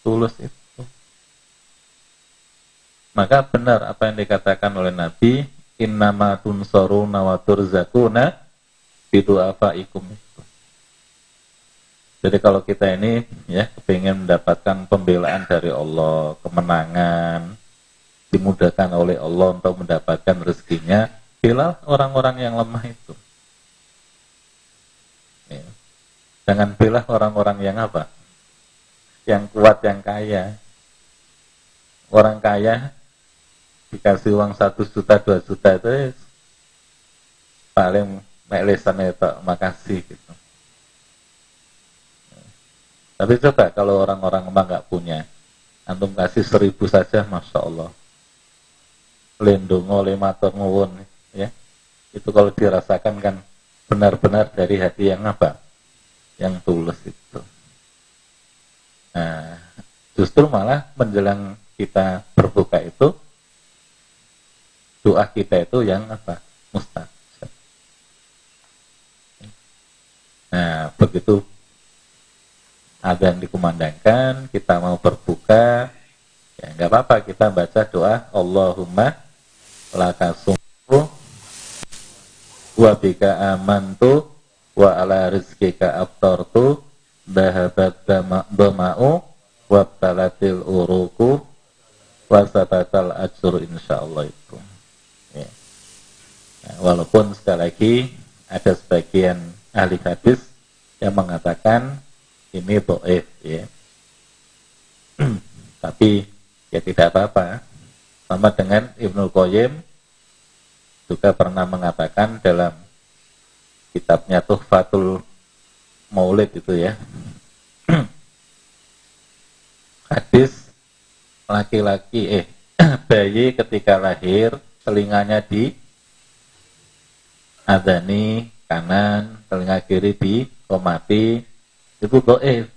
tulus itu. Maka benar apa yang dikatakan oleh Nabi, innama tunsaruna wa turzakuna bidu'afaikum. Jadi kalau kita ini ya ingin mendapatkan pembelaan dari Allah, kemenangan, dimudahkan oleh Allah untuk mendapatkan rezekinya, bila orang-orang yang lemah itu. Ya. Jangan pilih orang-orang yang apa? Yang kuat, yang kaya. Orang kaya dikasih uang satu juta, dua juta itu paling melesan itu makasih gitu. Tapi coba kalau orang-orang emang nggak punya, antum kasih seribu saja, masya Allah. Lindung oleh matur nuwun, ya. Itu kalau dirasakan kan benar-benar dari hati yang apa? Yang tulus itu. Nah, justru malah menjelang kita berbuka itu, doa kita itu yang apa? Mustajab. Nah, begitu ada yang dikumandangkan, kita mau berbuka, ya nggak apa-apa kita baca doa Allahumma laka sumpu wa bika amantu wa ala rizkika aftartu dahabat bama'u wa talatil uruku wa sabatal ajur insyaallah itu walaupun sekali lagi ada sebagian ahli hadis yang mengatakan ini doif ya. <clears throat> Tapi ya tidak apa-apa. Sama dengan Ibnu Qayyim juga pernah mengatakan dalam kitabnya Tuhfatul Maulid itu ya. <clears throat> Hadis laki-laki eh <clears throat> bayi ketika lahir telinganya di adani kanan, telinga kiri di komati, itu doib.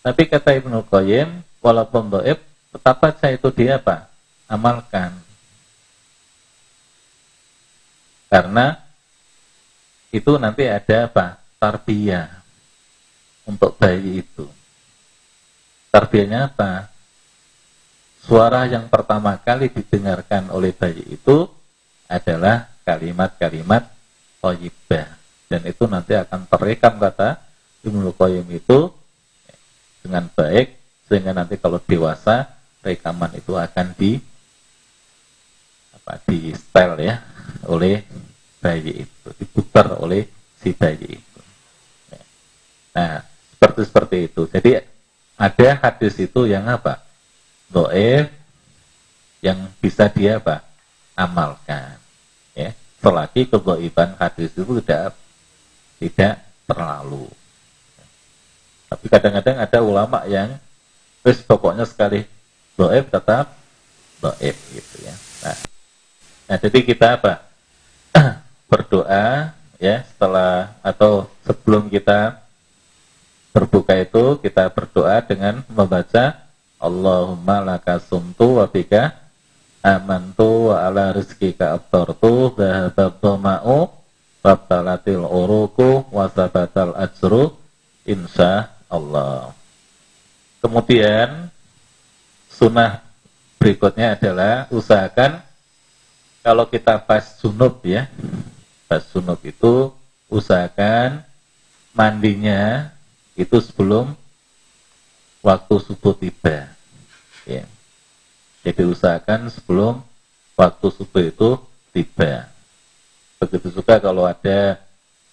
Tapi kata Ibnu Qayyim, walaupun doib, tetap saja itu dia apa? Amalkan. Karena itu nanti ada apa? Tarbiyah untuk bayi itu. Tarbiyahnya apa? Suara yang pertama kali didengarkan oleh bayi itu adalah kalimat-kalimat thayyibah dan itu nanti akan terekam kata Ibnu Qayyim itu dengan baik sehingga nanti kalau dewasa rekaman itu akan di apa di style ya oleh bayi itu diputar oleh si bayi itu. Nah seperti seperti itu. Jadi ada hadis itu yang apa? Doef yang bisa dia apa? Amalkan selagi kebaikan hadis itu tidak tidak terlalu. Tapi kadang-kadang ada ulama yang terus pokoknya sekali doib tetap doib gitu ya. Nah, nah jadi kita apa? <clears throat> Berdoa ya setelah atau sebelum kita berbuka itu kita berdoa dengan membaca Allahumma laka sumtu wa amantu wa ala rizkika abtartu dhahabat dhama'u babtalatil uruku wa sabatal ajru insya Allah. Kemudian sunnah berikutnya adalah usahakan kalau kita pas junub ya pas junub itu usahakan mandinya itu sebelum waktu subuh tiba. Ya jadi usahakan sebelum waktu subuh itu tiba. Begitu juga kalau ada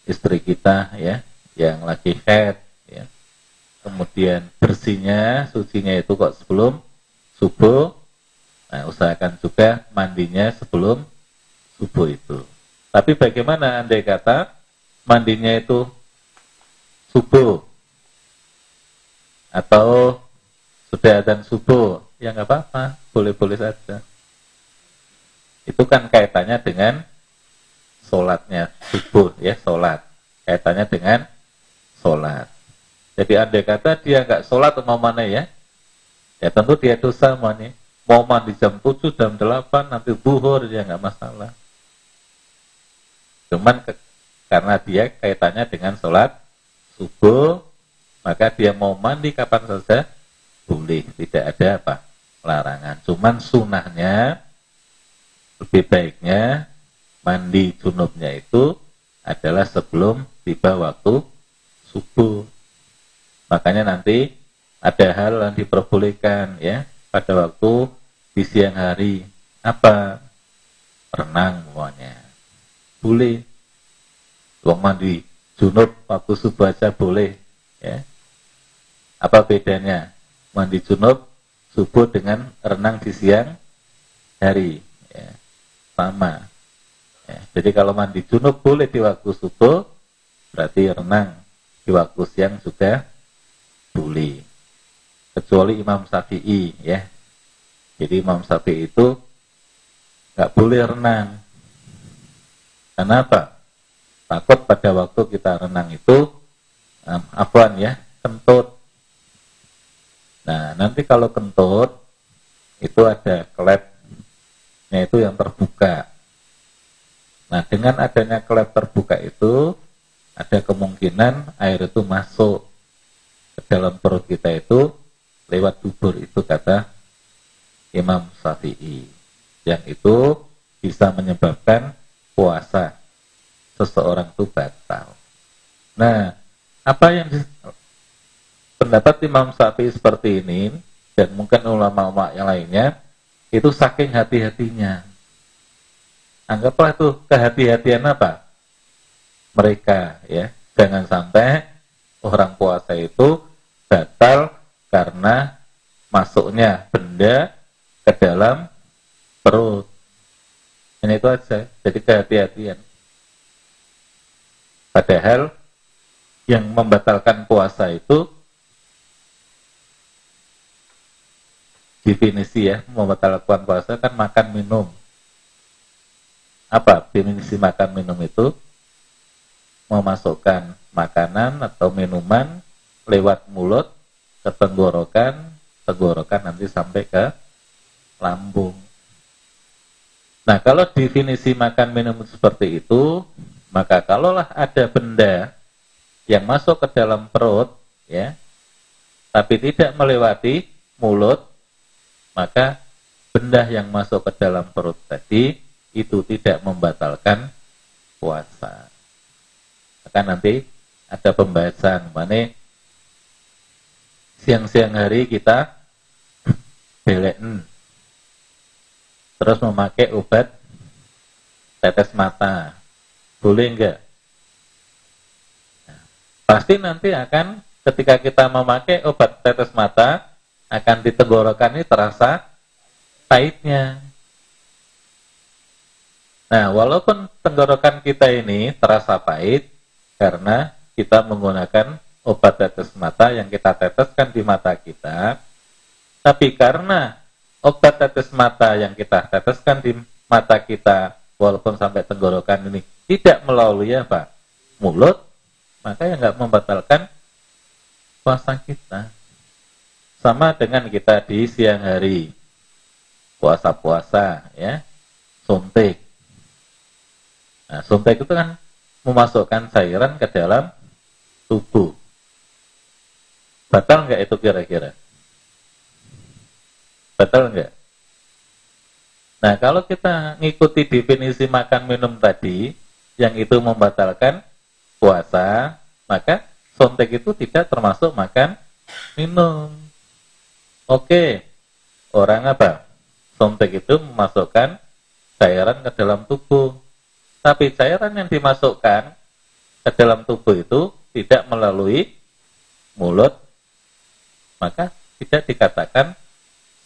istri kita ya yang lagi head ya. Kemudian bersihnya, sucinya itu kok sebelum subuh. Nah, usahakan juga mandinya sebelum subuh itu. Tapi bagaimana andai kata mandinya itu subuh atau sudah dan subuh, ya nggak apa-apa, boleh-boleh saja. Itu kan kaitannya dengan sholatnya subuh, ya sholat. Kaitannya dengan sholat. Jadi andai kata dia nggak sholat mau mana ya, ya tentu dia dosa nih. Mau mandi jam 7, jam 8, nanti buhur, ya nggak masalah. Cuman ke, karena dia kaitannya dengan sholat subuh, maka dia mau mandi kapan saja, boleh. Tidak ada apa? Larangan. Cuman sunahnya, lebih baiknya, mandi junubnya itu adalah sebelum tiba waktu subuh. Makanya nanti ada hal yang diperbolehkan ya pada waktu di siang hari. Apa? Renang semuanya boleh. Uang mandi junub waktu subuh aja boleh ya. Apa bedanya? Mandi junub subuh dengan renang di siang hari ya. sama ya. jadi kalau mandi junub boleh di waktu subuh berarti renang di waktu siang juga boleh kecuali Imam Syafi'i ya. Jadi Imam Syafi'i itu nggak boleh renang. Kenapa? Takut pada waktu kita renang itu um, afwan ya, kentut. Nah, nanti kalau kentut itu ada klepnya itu yang terbuka. Nah, dengan adanya klep terbuka itu ada kemungkinan air itu masuk ke dalam perut kita itu lewat dubur itu kata Imam Syafi'i yang itu bisa menyebabkan puasa seseorang itu batal. Nah, apa yang pendapat Imam Syafi'i seperti ini dan mungkin ulama-ulama yang lainnya itu saking hati-hatinya. Anggaplah itu kehati-hatian apa? Mereka ya, jangan sampai orang puasa itu batal karena masuknya benda ke dalam perut. Ini itu aja, jadi kehati-hatian. Padahal yang membatalkan puasa itu definisi ya, membatalkan puasa kan makan minum. Apa definisi makan minum itu? Memasukkan makanan atau minuman lewat mulut ke tenggorokan, tenggorokan nanti sampai ke lambung. Nah, kalau definisi makan minum seperti itu, maka kalaulah ada benda yang masuk ke dalam perut, ya, tapi tidak melewati mulut, maka benda yang masuk ke dalam perut tadi itu tidak membatalkan puasa. Akan nanti ada pembahasan mana siang-siang hari kita <clears throat> beleken terus memakai obat tetes mata boleh enggak nah, pasti nanti akan ketika kita memakai obat tetes mata akan di tenggorokan ini terasa pahitnya nah walaupun tenggorokan kita ini terasa pahit karena kita menggunakan obat tetes mata yang kita teteskan di mata kita, tapi karena obat tetes mata yang kita teteskan di mata kita, walaupun sampai tenggorokan ini tidak melalui apa mulut, maka yang nggak membatalkan puasa kita. Sama dengan kita di siang hari puasa-puasa, ya, suntik. Nah, suntik itu kan memasukkan cairan ke dalam tubuh. Batal nggak itu kira-kira? Batal nggak? Nah, kalau kita ngikuti definisi makan minum tadi, yang itu membatalkan puasa, maka sontek itu tidak termasuk makan minum. Oke, orang apa? Sontek itu memasukkan cairan ke dalam tubuh. Tapi cairan yang dimasukkan ke dalam tubuh itu tidak melalui mulut maka tidak dikatakan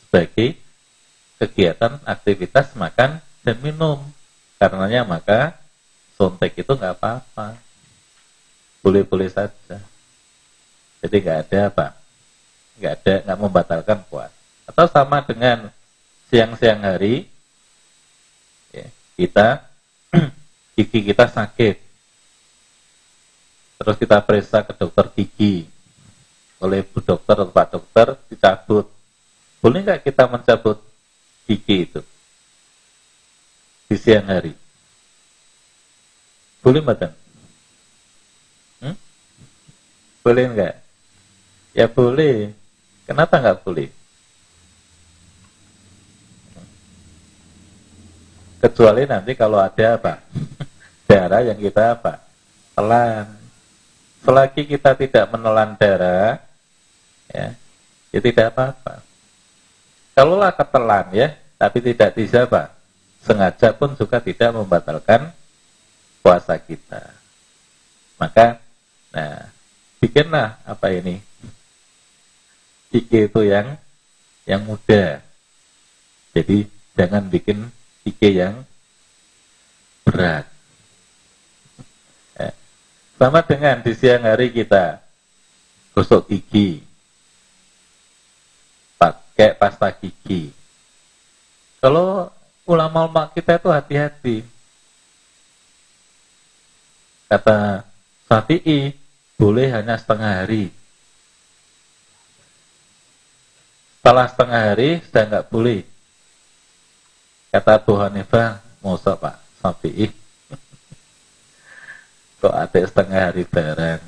sebagai kegiatan aktivitas makan dan minum. Karenanya maka sontek itu nggak apa-apa. boleh-boleh saja. Jadi nggak ada apa, nggak ada nggak membatalkan puasa. Atau sama dengan siang-siang hari, ya, kita <clears throat> gigi kita sakit, terus kita periksa ke dokter gigi oleh bu dokter atau pak dokter dicabut. Boleh nggak kita mencabut gigi itu di siang hari? Boleh mbak Hmm? Boleh nggak? Ya boleh. Kenapa nggak boleh? Kecuali nanti kalau ada apa? <laughs> Darah yang kita apa? Telan. Selagi kita tidak menelan darah, ya, ya tidak apa-apa. Kalaulah ketelan ya, tapi tidak bisa apa? Sengaja pun juga tidak membatalkan puasa kita. Maka, nah, bikinlah apa ini? Ike itu yang yang muda. Jadi jangan bikin ike yang berat. Ya. Sama dengan di siang hari kita gosok gigi, pakai pasta gigi. Kalau ulama-ulama kita itu hati-hati, Kata Syafi'i, boleh hanya setengah hari. Setelah setengah hari, sudah nggak boleh. Kata Tuhan Hanifah, Musa Pak Syafi'i. <laughs> Kok ada setengah hari barang?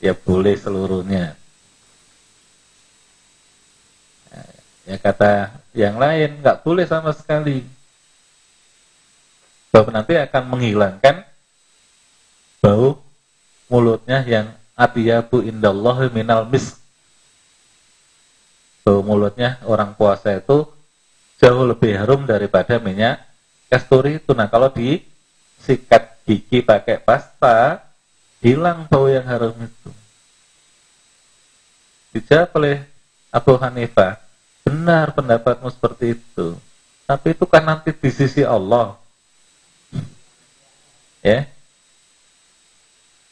ya boleh seluruhnya. Ya kata yang lain, nggak boleh sama sekali. Sebab nanti akan menghilangkan bau mulutnya yang atiyabu indallah minal mis bau mulutnya orang puasa itu jauh lebih harum daripada minyak kasturi itu. Nah kalau disikat gigi pakai pasta hilang bau yang harum itu. Dijawab oleh Abu Hanifah benar pendapatmu seperti itu. Tapi itu kan nanti di sisi Allah. <laughs> Ya.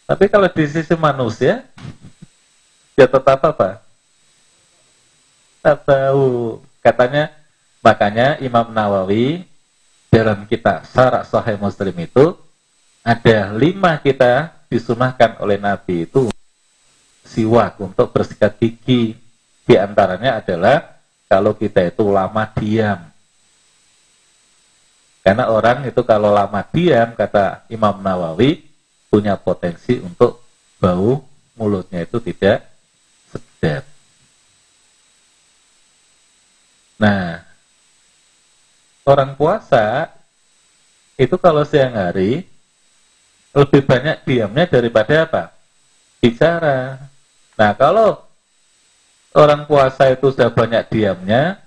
Tapi kalau di sisi manusia, ya tetap apa? Tahu. Katanya, makanya Imam Nawawi dalam kita Sarah Sahih Muslim itu ada lima kita disunahkan oleh Nabi itu siwak untuk bersikat gigi. Di antaranya adalah kalau kita itu lama diam. Karena orang itu kalau lama diam, kata Imam Nawawi, punya potensi untuk bau mulutnya itu tidak sedap. Nah, orang puasa itu kalau siang hari lebih banyak diamnya daripada apa? Bicara. Nah, kalau orang puasa itu sudah banyak diamnya,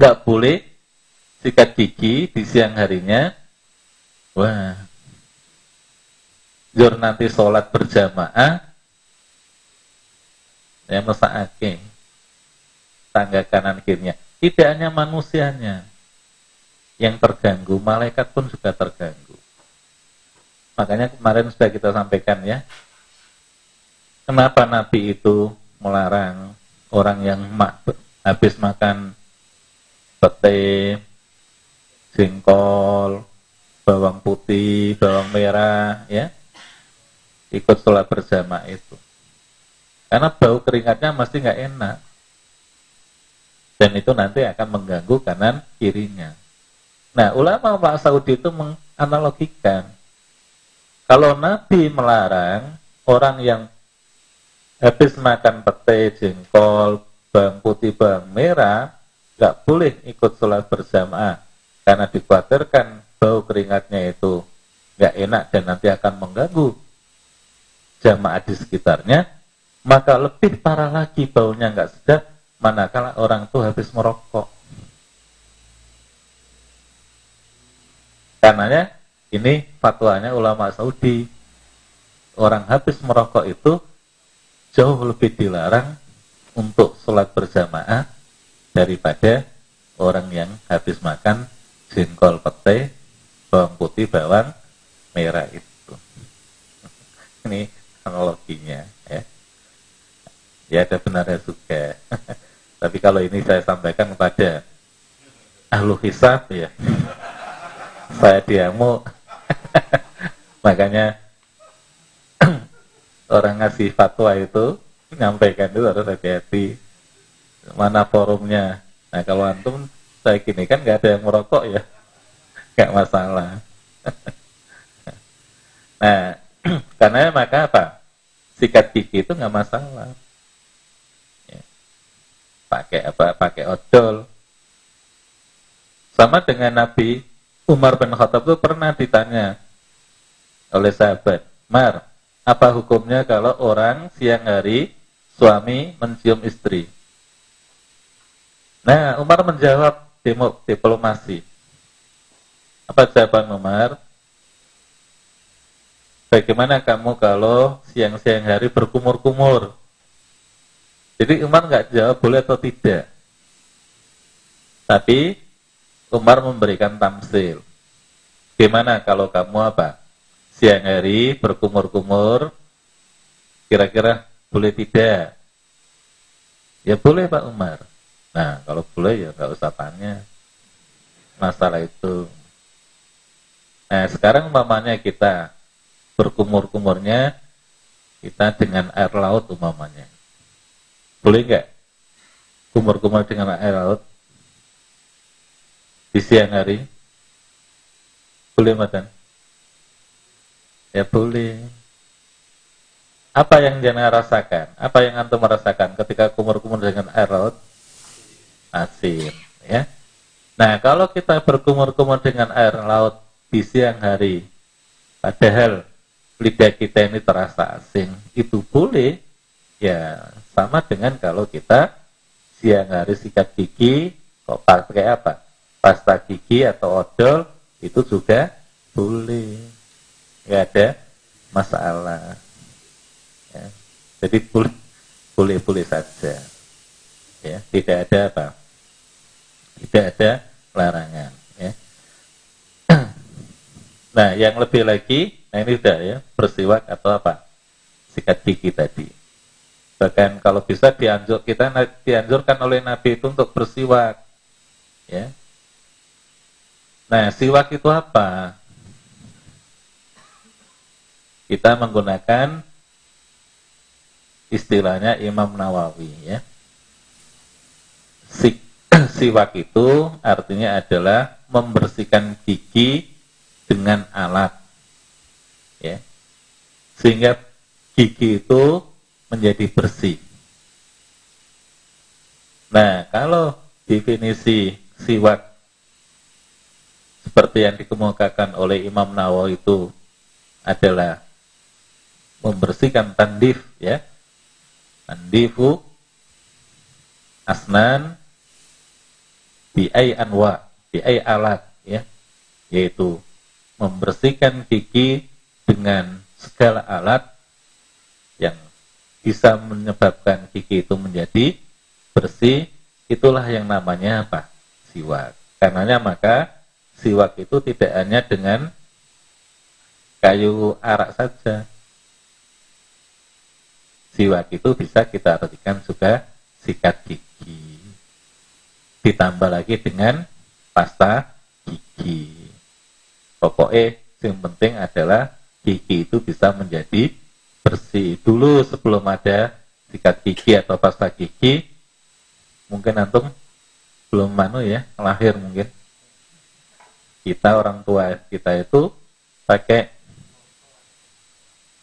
nggak boleh sikat gigi di siang harinya. Wah, jur nanti sholat berjamaah ya mesake tangga kanan kirinya tidak hanya manusianya yang terganggu malaikat pun juga terganggu makanya kemarin sudah kita sampaikan ya kenapa nabi itu melarang orang yang mak habis makan pete jengkol bawang putih bawang merah ya ikut sholat berjamaah itu. Karena bau keringatnya mesti nggak enak. Dan itu nanti akan mengganggu kanan kirinya. Nah, ulama Pak Saudi itu menganalogikan. Kalau Nabi melarang orang yang habis makan pete, jengkol, bawang putih, bawang merah, nggak boleh ikut sholat berjamaah. Karena dikhawatirkan bau keringatnya itu nggak enak dan nanti akan mengganggu jamaah di sekitarnya, maka lebih parah lagi baunya nggak sedap manakala orang itu habis merokok. Karenanya ini fatwanya ulama Saudi. Orang habis merokok itu jauh lebih dilarang untuk sholat berjamaah daripada orang yang habis makan jengkol pete, bawang putih, bawang merah itu. <laughs> Ini analoginya ya. Ya ada benarnya juga. <laughs> Tapi kalau ini saya sampaikan kepada ahlu hisab ya. saya diamu. <laughs> Makanya <clears throat> orang ngasih fatwa itu menyampaikan itu harus hati-hati. Mana forumnya? Nah kalau antum saya gini kan nggak ada yang merokok ya, nggak masalah. <laughs> nah <clears throat> karena maka apa? Sikat gigi itu nggak masalah. Pakai apa? Pakai odol. Sama dengan Nabi Umar bin Khattab itu pernah ditanya oleh sahabat, Mar, apa hukumnya kalau orang siang hari suami mencium istri? Nah, Umar menjawab diplomasi. Apa jawaban Umar? Bagaimana kamu kalau siang-siang hari berkumur-kumur? Jadi Umar nggak jawab boleh atau tidak. Tapi Umar memberikan tamsil. Gimana kalau kamu apa? Siang hari berkumur-kumur, kira-kira boleh tidak? Ya boleh Pak Umar. Nah kalau boleh ya nggak usah tanya masalah itu. Nah sekarang umpamanya kita berkumur-kumurnya kita dengan air laut umpamanya. Boleh nggak? Kumur-kumur dengan air laut di siang hari? Boleh, Matan? Ya boleh. Apa yang jangan rasakan? Apa yang antum merasakan ketika kumur-kumur dengan air laut? Asin, ya. Nah, kalau kita berkumur-kumur dengan air laut di siang hari, padahal lidah kita ini terasa asing, itu boleh. Ya, sama dengan kalau kita siang hari sikat gigi, kok pakai apa? Pasta gigi atau odol, itu juga boleh. Nggak ada masalah. Ya. Jadi boleh, boleh boleh saja. Ya, tidak ada apa? Tidak ada larangan. Ya. Nah, yang lebih lagi Nah ini sudah ya, bersiwak atau apa? Sikat gigi tadi. Bahkan kalau bisa dianjur kita dianjurkan oleh Nabi itu untuk bersiwak. Ya. Nah, siwak itu apa? Kita menggunakan istilahnya Imam Nawawi ya. Si, <clears throat> siwak itu artinya adalah membersihkan gigi dengan alat ya sehingga gigi itu menjadi bersih. Nah, kalau definisi siwak seperti yang dikemukakan oleh Imam Nawawi itu adalah membersihkan tandif ya. Tandifu asnan biai anwa, biai alat ya, yaitu membersihkan gigi dengan segala alat bisa menyebabkan gigi itu menjadi bersih, itulah yang namanya apa? Siwak. Karenanya maka siwak itu tidak hanya dengan kayu arak saja. Siwak itu bisa kita artikan juga sikat gigi. Ditambah lagi dengan pasta gigi. Pokoknya yang penting adalah gigi itu bisa menjadi bersih. Dulu sebelum ada sikat gigi atau pasta gigi, mungkin antum belum manu ya, lahir mungkin. Kita orang tua kita itu pakai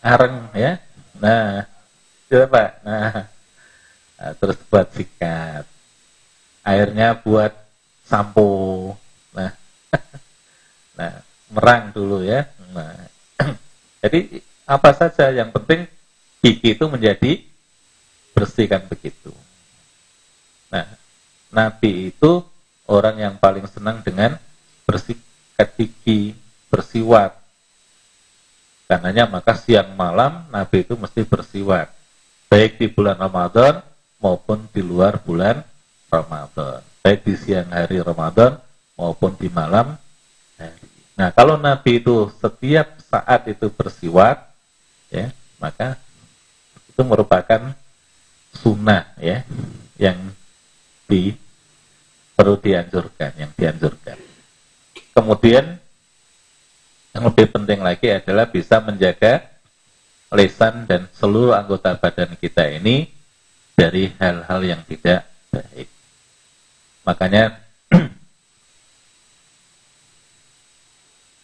areng ya. Nah, coba. Nah, nah, terus buat sikat. Airnya buat sampo. Nah, <laughs> nah merang dulu ya. Nah, <clears throat> jadi apa saja yang penting gigi itu menjadi bersih kan begitu. Nah, Nabi itu orang yang paling senang dengan bersihkan gigi, bersiwak. Karenanya maka siang malam Nabi itu mesti bersiwak. Baik di bulan Ramadan maupun di luar bulan Ramadan. Baik di siang hari Ramadan maupun di malam hari. Nah, kalau Nabi itu setiap saat itu bersiwak, ya, maka itu merupakan sunnah ya yang di perlu dianjurkan, yang dianjurkan. Kemudian yang lebih penting lagi adalah bisa menjaga lesan dan seluruh anggota badan kita ini dari hal-hal yang tidak baik. Makanya <clears throat>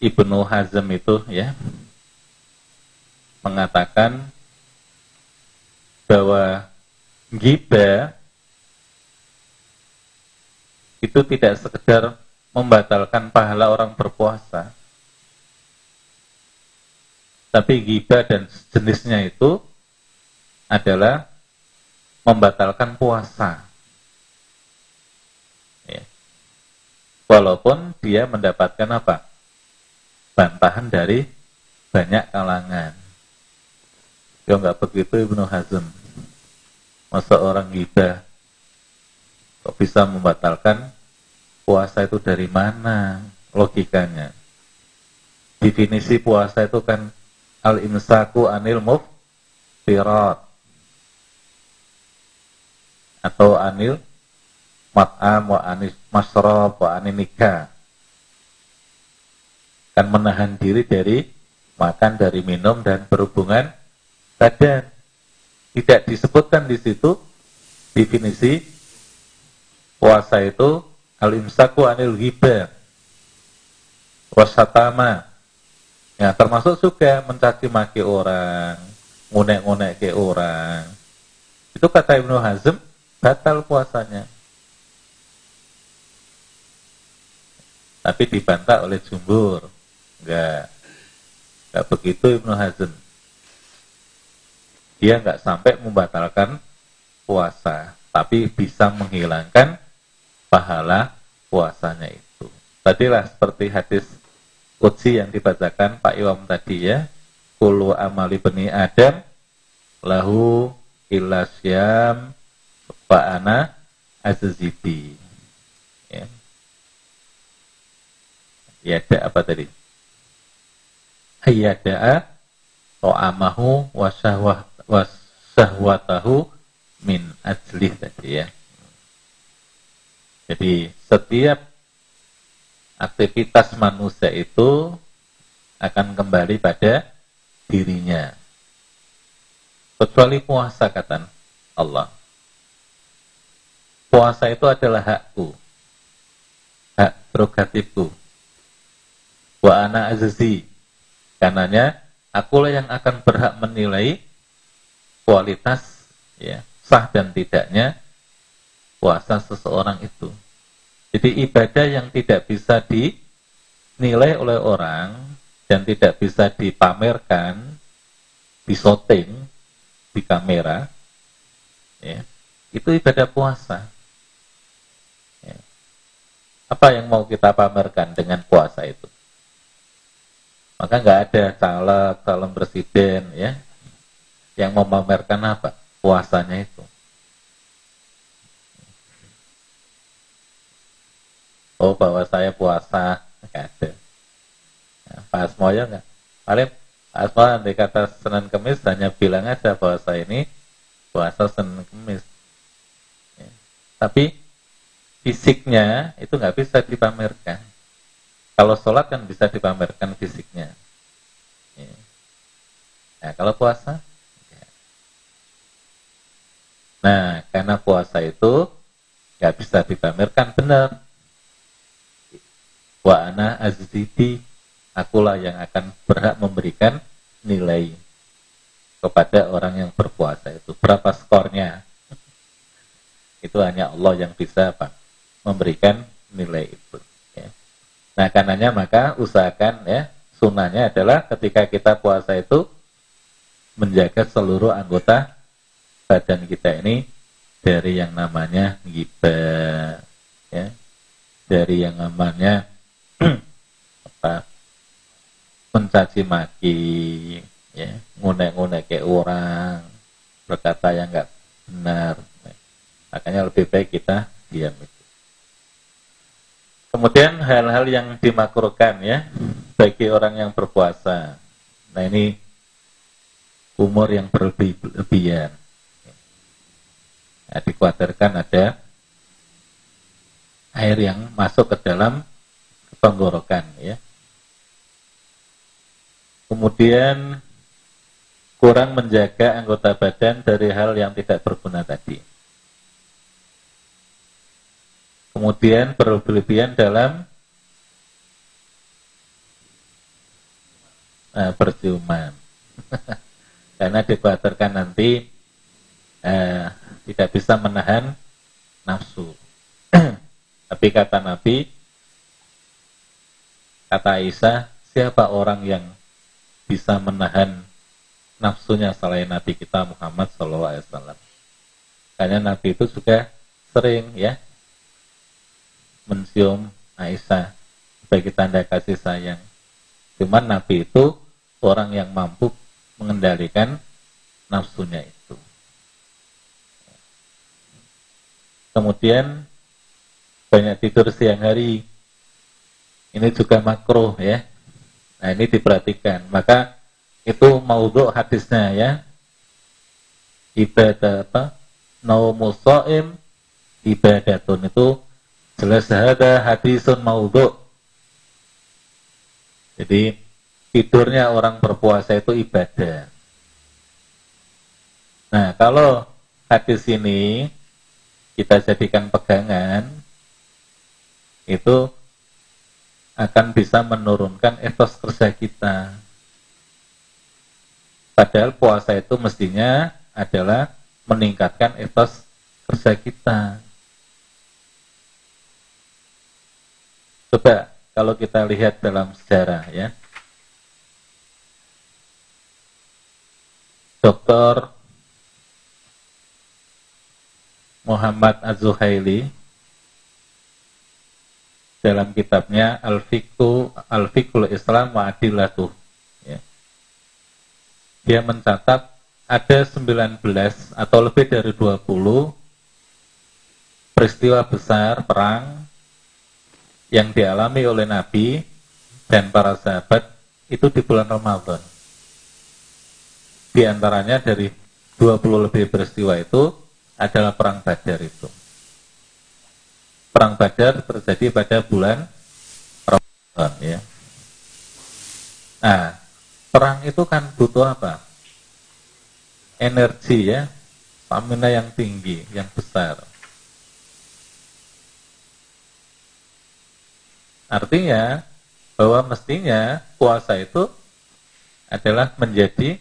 Ibnu Hazm itu ya mengatakan bahwa giba itu tidak sekedar membatalkan pahala orang berpuasa, tapi giba dan jenisnya itu adalah membatalkan puasa. Ya. Walaupun dia mendapatkan apa? Bantahan dari banyak kalangan. Ya nggak begitu Ibnu Hazm. Masa orang giba kok bisa membatalkan puasa itu dari mana logikanya? Definisi puasa itu kan al-imsaku anil muftirat atau anil mat'am wa anil masrab wa anil nikah kan menahan diri dari makan, dari minum dan berhubungan badan. Tidak disebutkan di situ definisi puasa itu al-imsaku anil ghibah wasatama Ya, termasuk juga mencaci maki orang, ngunek-ngunek ke orang. Itu kata Ibnu Hazm, batal puasanya. Tapi dibantah oleh jumhur. Enggak. Enggak begitu Ibnu Hazm. Dia enggak sampai membatalkan puasa, tapi bisa menghilangkan pahala puasanya itu. Tadilah seperti hadis Qudsi yang dibacakan Pak Iwam tadi ya Kulu amali beni Adam Lahu ilasyam Fa'ana azizidi ya. Yada apa tadi? Hayyada'a To'amahu wasyahwah, wasyahwatahu min ajlih tadi ya. Jadi setiap aktivitas manusia itu akan kembali pada dirinya. Kecuali puasa kata Allah. Puasa itu adalah hakku. Hak prerogatifku. Wa ana azzi. Karenanya akulah yang akan berhak menilai kualitas ya, sah dan tidaknya puasa seseorang itu. Jadi ibadah yang tidak bisa dinilai oleh orang dan tidak bisa dipamerkan, disoting di kamera, ya, itu ibadah puasa. Ya. Apa yang mau kita pamerkan dengan puasa itu? Maka nggak ada caleg, calon presiden, ya, yang memamerkan apa? Puasanya itu. oh bahwa saya puasa nggak ada nah, Pak Asmoyo nggak paling Pak Asmo andai kata Senin Kemis hanya bilang aja bahwa saya ini puasa Senin Kemis ya. tapi fisiknya itu nggak bisa dipamerkan kalau sholat kan bisa dipamerkan fisiknya ya. nah kalau puasa ya. Nah karena puasa itu nggak bisa dipamerkan benar. Wa ana azidi akulah yang akan berhak memberikan nilai kepada orang yang berpuasa itu. Berapa skornya? Itu hanya Allah yang bisa apa memberikan nilai itu ya. nah karenanya maka usahakan ya sunnahnya adalah ketika kita puasa itu menjaga seluruh anggota badan kita ini dari yang namanya gibah ya. Dari yang namanya <clears throat> apa? Mencaci maki ya. Ngunek-ngunek ke orang berkata yang enggak benar. Makanya lebih baik kita diam itu. Kemudian hal-hal yang dimakruhkan ya bagi orang yang berpuasa. Nah ini umur yang berlebihan. Nah, dikhawatirkan ada air yang masuk ke dalam tenggorokan ya. Kemudian kurang menjaga anggota badan dari hal yang tidak berguna tadi. Kemudian berlebihan dalam nah, perciuman. <laughs> Karena dikhawatirkan nanti eh, tidak bisa menahan nafsu. <clears throat> Tapi kata Nabi, kata Aisyah, siapa orang yang bisa menahan nafsunya selain Nabi kita Muhammad SAW? Karena Nabi itu juga sering ya mencium Aisyah sebagai tanda kasih sayang. Cuman Nabi itu orang yang mampu mengendalikan nafsunya itu. Kemudian banyak tidur siang hari. Ini juga makro ya. Nah ini diperhatikan. Maka itu maudhu hadisnya ya. Ibadah apa? Naumusoim ibadatun itu jelas ada hadisun maudhu. Jadi tidurnya orang berpuasa itu ibadah. Nah, kalau hadis ini kita jadikan pegangan, itu akan bisa menurunkan etos kerja kita. Padahal puasa itu mestinya adalah meningkatkan etos kerja kita. Coba kalau kita lihat dalam sejarah ya, Dr. Muhammad Az-Zuhaili dalam kitabnya Al-Fiqhu Al-Fiqhul Islam wa Adillatuh ya. Dia mencatat ada 19 atau lebih dari 20 peristiwa besar perang yang dialami oleh Nabi dan para sahabat itu di bulan Ramadan. Di antaranya dari 20 lebih peristiwa itu adalah perang Badar itu. Perang Badar terjadi pada bulan Ramadan ya. Nah, perang itu kan butuh apa? Energi ya, stamina yang tinggi, yang besar. Artinya bahwa mestinya puasa itu adalah menjadi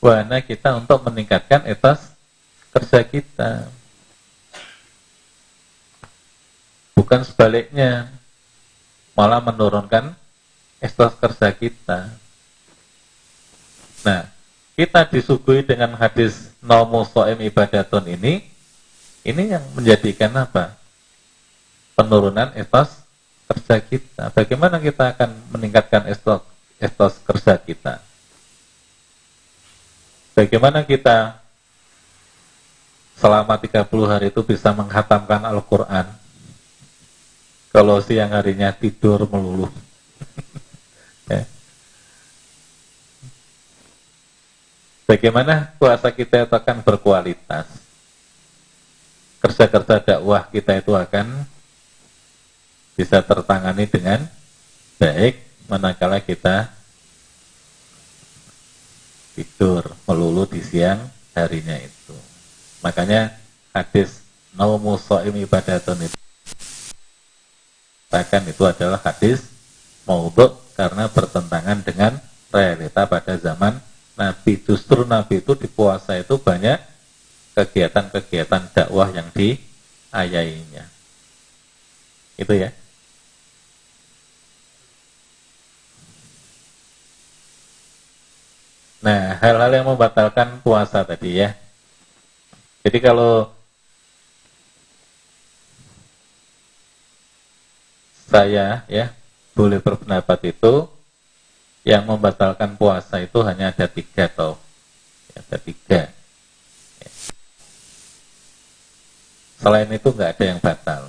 wahana kita untuk meningkatkan etos kerja kita. Bukan sebaliknya, malah menurunkan etos kerja kita. Nah, kita disuguhi dengan hadis nomu so'im ibadatun ini, ini yang menjadikan apa? Penurunan etos kerja kita. Bagaimana kita akan meningkatkan etos, etos kerja kita? Bagaimana kita selama 30 hari itu bisa menghatamkan Al-Quran kalau siang harinya tidur melulu <laughs> ya. bagaimana puasa kita itu akan berkualitas kerja-kerja dakwah kita itu akan bisa tertangani dengan baik manakala kita tidur melulu di siang harinya itu. Makanya hadis naumu so'im ibadatun itu bahkan itu adalah hadis maudhu karena bertentangan dengan realita pada zaman Nabi. Justru Nabi itu di puasa itu banyak kegiatan-kegiatan dakwah yang diayainya. Itu ya. Nah, hal-hal yang membatalkan puasa tadi ya. Jadi kalau saya ya boleh berpendapat itu yang membatalkan puasa itu hanya ada tiga atau ada tiga. Selain itu nggak ada yang batal.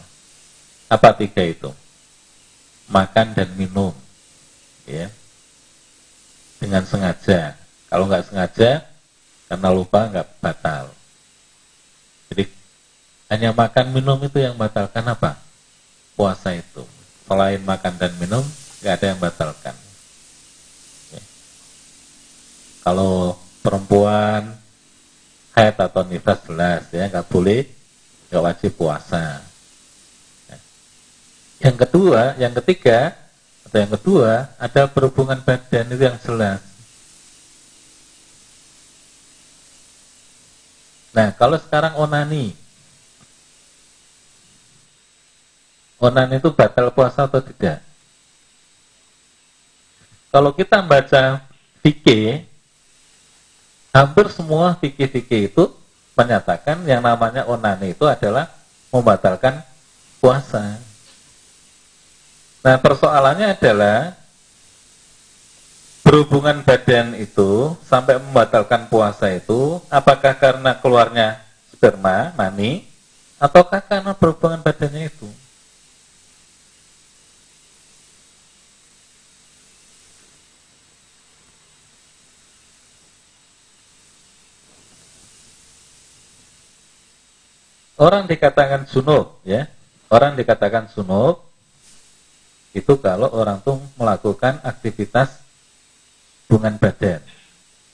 Apa tiga itu? Makan dan minum, ya, dengan sengaja Kalau nggak sengaja, karena lupa nggak batal. Jadi hanya makan minum itu yang batalkan apa? Puasa itu. Selain makan dan minum, nggak ada yang batalkan. Ya. Kalau perempuan haid atau nifas jelas ya nggak boleh nggak wajib puasa. Ya. Yang kedua, yang ketiga atau yang kedua ada berhubungan badan itu yang jelas. Nah, kalau sekarang onani, onani itu batal puasa atau tidak? Kalau kita baca fikih, hampir semua fikih-fikih itu menyatakan yang namanya onani itu adalah membatalkan puasa. Nah, persoalannya adalah berhubungan badan itu sampai membatalkan puasa itu apakah karena keluarnya sperma, mani ataukah karena berhubungan badannya itu? Orang dikatakan sunuk, ya. Orang dikatakan sunuk itu kalau orang tuh melakukan aktivitas hubungan badan,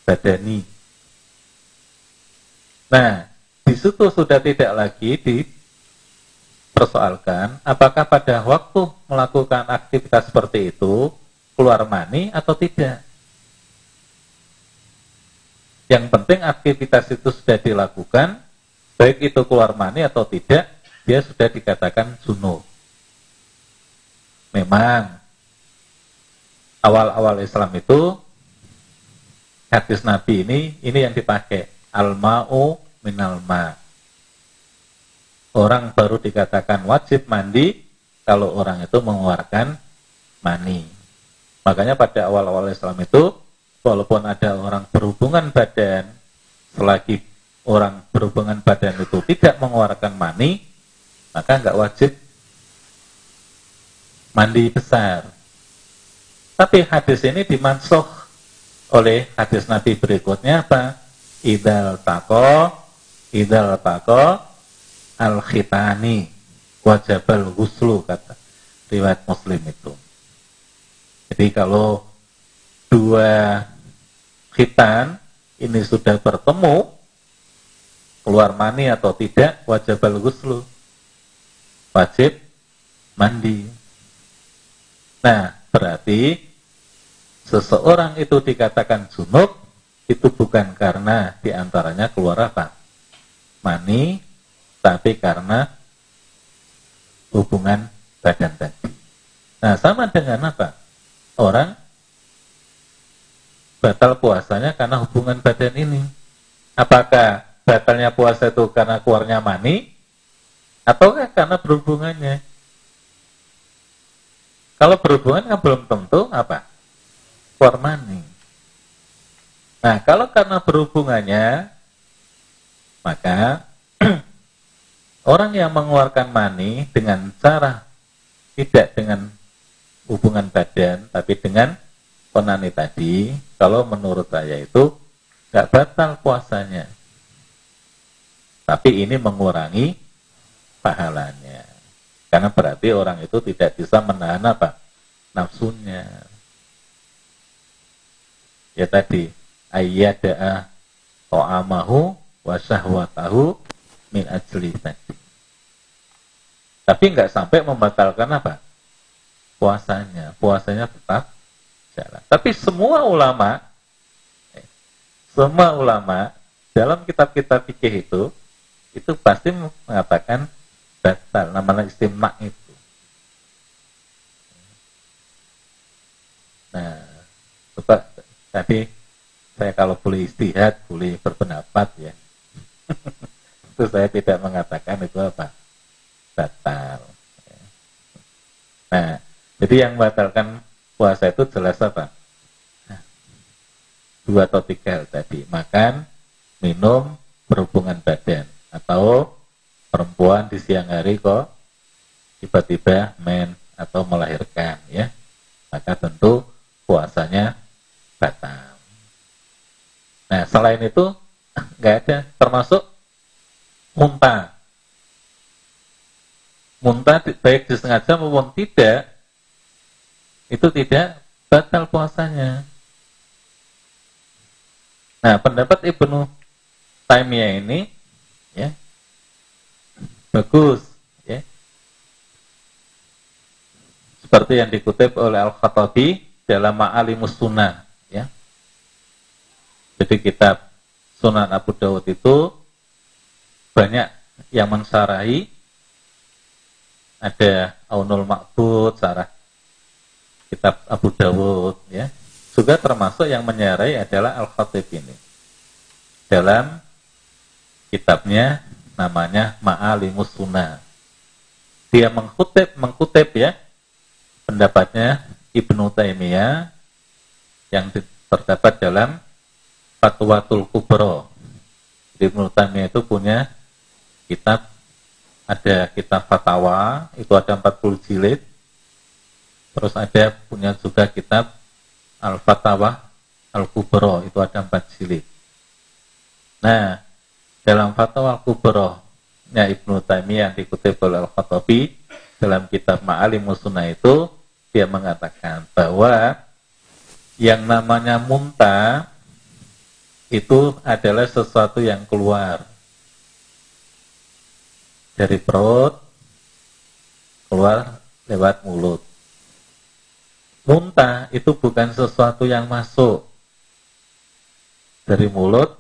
badani. Nah, di situ sudah tidak lagi dipersoalkan apakah pada waktu melakukan aktivitas seperti itu keluar mani atau tidak. Yang penting aktivitas itu sudah dilakukan, baik itu keluar mani atau tidak, dia sudah dikatakan sunuh. Memang awal-awal Islam itu hadis Nabi ini ini yang dipakai al-ma'u minal ma. Orang baru dikatakan wajib mandi kalau orang itu mengeluarkan mani. Makanya pada awal-awal Islam itu walaupun ada orang berhubungan badan selagi orang berhubungan badan itu tidak mengeluarkan mani maka nggak wajib mandi besar. Tapi hadis ini dimansuh oleh hadis Nabi berikutnya apa? Idal tako, idal tako al khitani wajabal guslu kata riwayat Muslim itu. Jadi kalau dua khitan ini sudah bertemu keluar mani atau tidak wajabal guslu wajib mandi. Nah, berarti seseorang itu dikatakan junub itu bukan karena di antaranya keluar apa? Mani, tapi karena hubungan badan tadi. Nah, sama dengan apa? Orang batal puasanya karena hubungan badan ini. Apakah batalnya puasa itu karena keluarnya mani? Ataukah karena berhubungannya? Kalau berhubungan kan belum tentu apa? For money. Nah, kalau karena berhubungannya, maka <clears throat> orang yang mengeluarkan money dengan cara tidak dengan hubungan badan, tapi dengan konani tadi, kalau menurut saya itu nggak batal puasanya. Tapi ini mengurangi pahalanya. Karena berarti orang itu tidak bisa menahan apa? Nafsunya ya tadi ayyada'a ta'amahu wa syahwatahu min ajli tadi. Tapi nggak sampai membatalkan apa? Puasanya. Puasanya tetap jalan. Tapi semua ulama, eh, semua ulama dalam kitab-kitab fikih itu, itu pasti mengatakan batal. Namanya istimna itu. Nah, coba tapi saya kalau boleh istihad, boleh berpendapat ya. <laughs> itu saya tidak mengatakan itu apa? Batal. Nah, jadi yang batalkan puasa itu jelas apa? Nah, dua atau tiga hal tadi. Makan, minum, berhubungan badan. Atau perempuan di siang hari kok tiba-tiba men atau melahirkan ya. Maka tentu puasanya batal. Nah, selain itu <laughs> nggak ada, termasuk muntah. Muntah baik disengaja maupun tidak, itu tidak batal puasanya. Nah, pendapat Ibnu Taimiyah ini ya bagus ya. Seperti yang dikutip oleh Al-Khattabi dalam Ma'alimus Sunnah. Jadi kitab Sunan Abu Dawud itu banyak yang mensarahi ada Aunul Ma'bud, sarah kitab Abu Dawud ya. Juga termasuk yang menyarai adalah Al-Khatib ini. Dalam kitabnya namanya Ma'alimus Sunnah. Dia mengkutip mengkutip ya pendapatnya Ibnu Taimiyah yang terdapat dalam Fatwatul Kubro. Ibnu Taimiyah itu punya kitab ada kitab fatwa itu ada 40 jilid. Terus ada punya juga kitab Al-Fatawa Al-Kubro itu ada 4 jilid. Nah, dalam Fatwa Al-Kubro nya Ibnu Taimiyah dikutip oleh Al-Khattabi dalam kitab Ma'alim Sunnah itu dia mengatakan bahwa yang namanya muntah itu adalah sesuatu yang keluar dari perut keluar lewat mulut. Muntah itu bukan sesuatu yang masuk dari mulut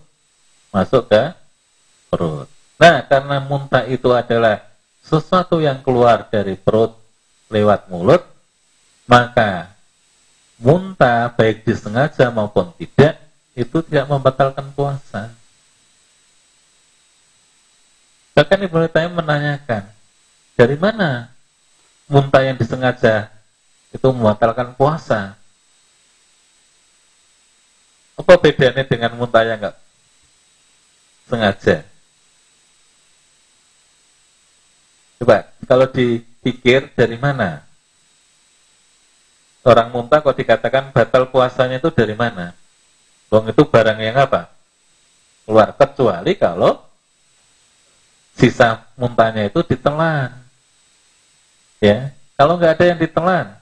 masuk ke perut. Nah, karena muntah itu adalah sesuatu yang keluar dari perut lewat mulut, maka muntah baik disengaja maupun tidak itu tidak membatalkan puasa. Bahkan Ibnu Taimiyah menanyakan, dari mana muntah yang disengaja itu membatalkan puasa? Apa bedanya dengan muntah yang enggak sengaja? Coba, kalau dipikir dari mana? Orang muntah kok dikatakan batal puasanya itu dari mana? Wong itu barang yang apa? Keluar kecuali kalau sisa muntahnya itu ditelan. Ya, kalau nggak ada yang ditelan,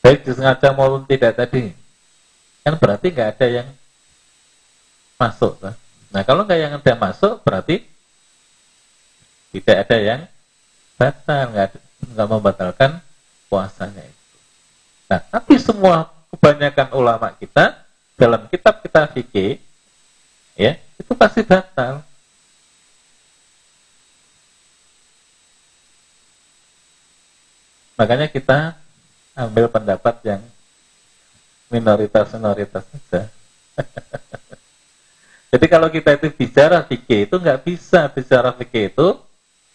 baik disengaja maupun tidak tadi, kan berarti nggak ada yang masuk. Kan? Nah, kalau nggak yang ada masuk, berarti tidak ada yang batal, nggak nggak membatalkan puasanya itu. Nah, tapi semua kebanyakan ulama kita dalam kitab kita fikih ya itu pasti batal. Makanya kita ambil pendapat yang minoritas-minoritas saja. <laughs> Jadi kalau kita itu bicara fikih itu nggak bisa bicara fikih itu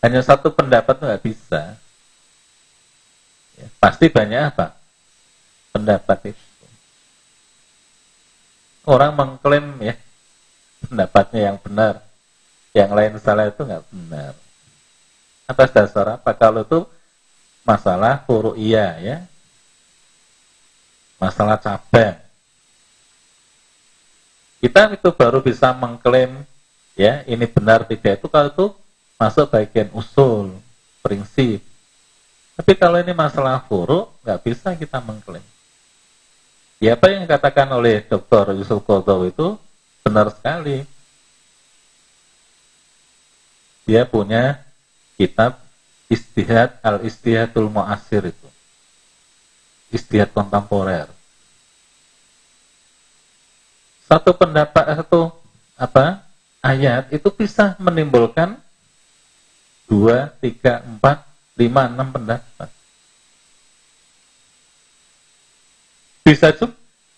hanya satu pendapat nggak bisa. Ya, pasti banyak apa pendapat itu orang mengklaim ya pendapatnya yang benar, yang lain salah itu nggak benar. Atas dasar apa? Kalau itu masalah iya ya, masalah cabang. Kita itu baru bisa mengklaim ya ini benar tidak itu kalau itu masuk bagian usul, prinsip. Tapi kalau ini masalah furu nggak bisa kita mengklaim. Ya apa yang dikatakan oleh Dr. Yusuf Kodo itu benar sekali. Dia punya kitab Istihad al-Istihadul Mu'asir itu. Istihad kontemporer. Satu pendapat satu apa ayat itu bisa menimbulkan dua, tiga, empat, lima, enam pendapat. Bisa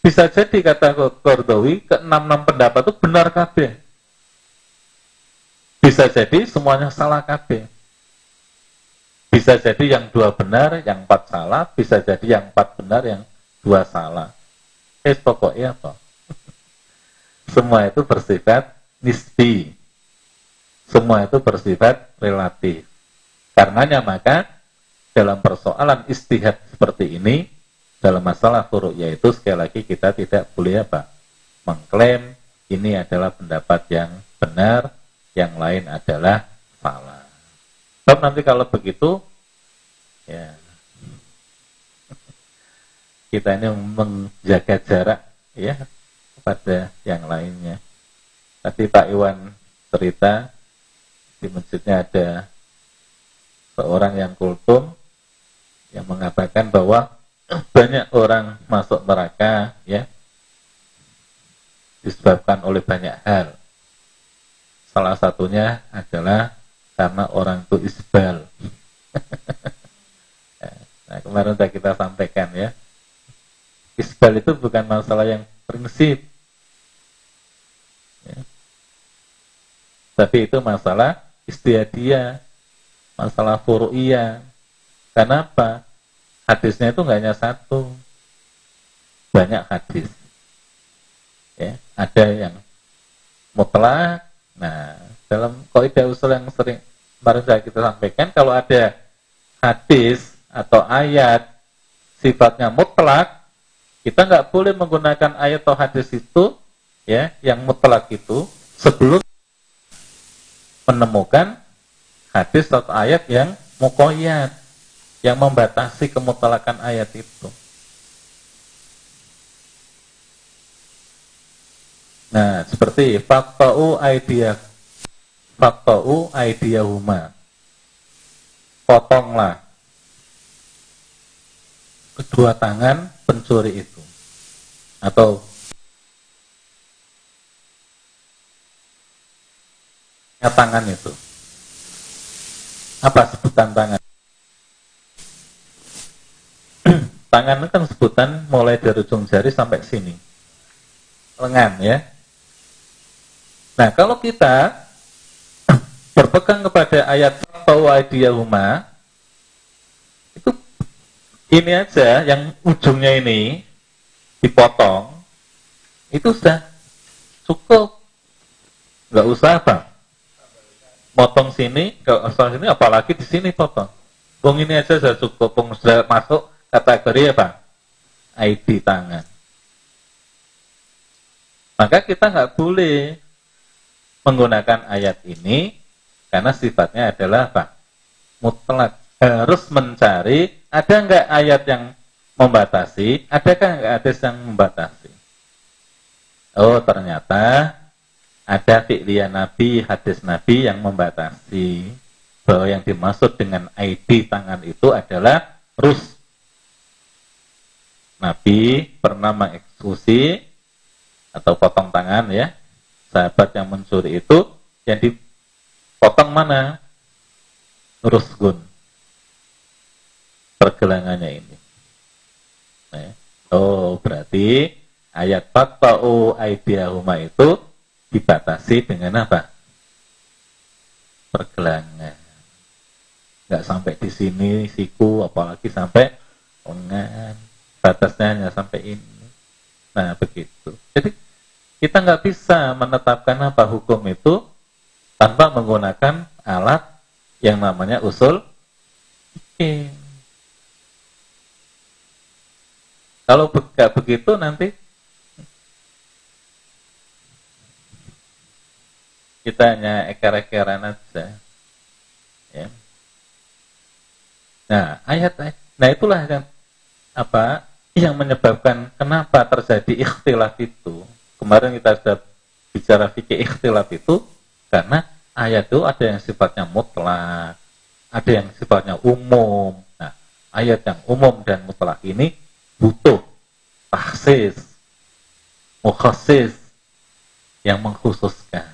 bisa jadi kata Kordowi ke enam enam pendapat itu benar kabeh. Bisa jadi semuanya salah kabeh. Bisa jadi yang dua benar, yang empat salah, bisa jadi yang empat benar, yang dua salah. Eh pokoknya apa? <laughs> Semua itu bersifat nisbi. Semua itu bersifat relatif. Karenanya maka dalam persoalan istihad seperti ini dalam masalah furu yaitu sekali lagi kita tidak boleh apa mengklaim ini adalah pendapat yang benar, yang lain adalah salah. Sebab nanti kalau begitu, ya kita ini menjaga jarak ya kepada yang lainnya. Tadi Pak Iwan cerita di masjidnya ada seorang yang kultum yang mengatakan bahwa banyak orang masuk neraka ya disebabkan oleh banyak hal. Salah satunya adalah karena orang itu isbal. <laughs> nah, kemarin sudah kita sampaikan ya. Isbal itu bukan masalah yang prinsip. Ya. Tapi itu masalah istiadia, masalah furu'iyah. Kenapa? Hadisnya itu nggak hanya satu. Banyak hadis. Ya ada yang mutlak. Nah dalam kaidah usul yang sering kemarin sudah kita sampaikan kalau ada hadis atau ayat sifatnya mutlak kita nggak boleh menggunakan ayat atau hadis itu ya yang mutlak itu sebelum menemukan hadis atau ayat yang mukoyat yang membatasi kemutlakan ayat itu. Nah, seperti faktau aidia faktau aidiyahuma. Potonglah kedua tangan pencuri itu. Atau tangan itu. Apa sebutan tangan? Tangan kan sebutan mulai dari ujung jari sampai sini. Lengan ya. Nah, kalau kita <coughs> berpegang kepada ayat Tawaidiyahuma itu ini aja yang ujungnya ini dipotong itu sudah cukup nggak usah apa potong sini ke sini apalagi di sini potong Bung ini aja sudah cukup Bung sudah masuk kategori apa ID tangan maka kita nggak boleh menggunakan ayat ini karena sifatnya adalah apa? Mutlak. Harus mencari ada enggak ayat yang membatasi, adakah enggak hadis yang membatasi? Oh, ternyata ada fi'liyah Nabi, hadis Nabi yang membatasi bahwa yang dimaksud dengan ID tangan itu adalah rus. Nabi pernah mengeksekusi atau potong tangan ya sahabat yang mencuri itu yang dipotong mana? Rusgun. Pergelangannya ini. Nah, oh, berarti ayat Fatta'u aidiyahuma itu dibatasi dengan apa? Pergelangan. Nggak sampai di sini siku, apalagi sampai lengan. Batasnya hanya sampai ini. Nah, begitu. Jadi kita nggak bisa menetapkan apa hukum itu tanpa menggunakan alat yang namanya usul Oke. Kalau nggak begitu nanti kita hanya eker-ekeran aja. Ya. Nah, ayat nah itulah yang apa yang menyebabkan kenapa terjadi ikhtilaf itu kemarin kita sudah bicara fikih ikhtilaf itu karena ayat itu ada yang sifatnya mutlak, ada yang sifatnya umum. Nah, ayat yang umum dan mutlak ini butuh taksis, mukhasis yang mengkhususkan.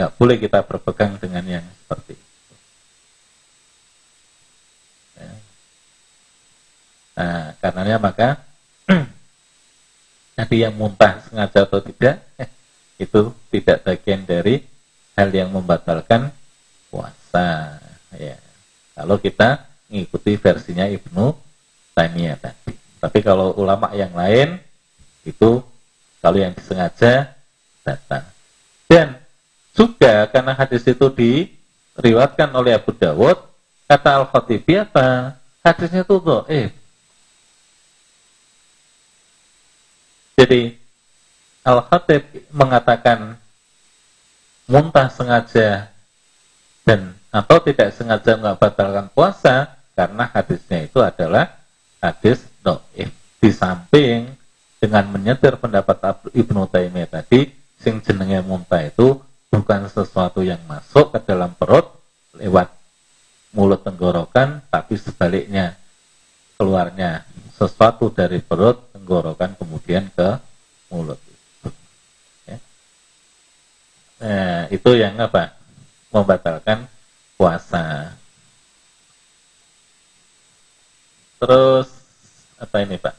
Gak boleh kita berpegang dengan yang seperti itu. Nah, karenanya maka <clears throat> Nanti yang muntah sengaja atau tidak, <laughs> itu tidak bagian dari hal yang membatalkan puasa. Ya. Kalau kita mengikuti versinya Ibnu Taimiyah tadi. Tapi kalau ulama yang lain itu kalau yang disengaja datang. Dan juga karena hadis itu diriwatkan oleh Abu Dawud, kata Al-Khatibi apa? Hadisnya itu eh. Jadi Al-Khatib mengatakan muntah sengaja dan atau tidak sengaja batalkan puasa karena hadisnya itu adalah hadis do'if. Di samping dengan menyetir pendapat Ibnu Taimiyah tadi, sing jenenge muntah itu bukan sesuatu yang masuk ke dalam perut lewat mulut tenggorokan, tapi sebaliknya keluarnya sesuatu dari perut tenggorokan kemudian ke mulut. Ya. Nah, itu yang apa? Membatalkan puasa. Terus apa ini Pak?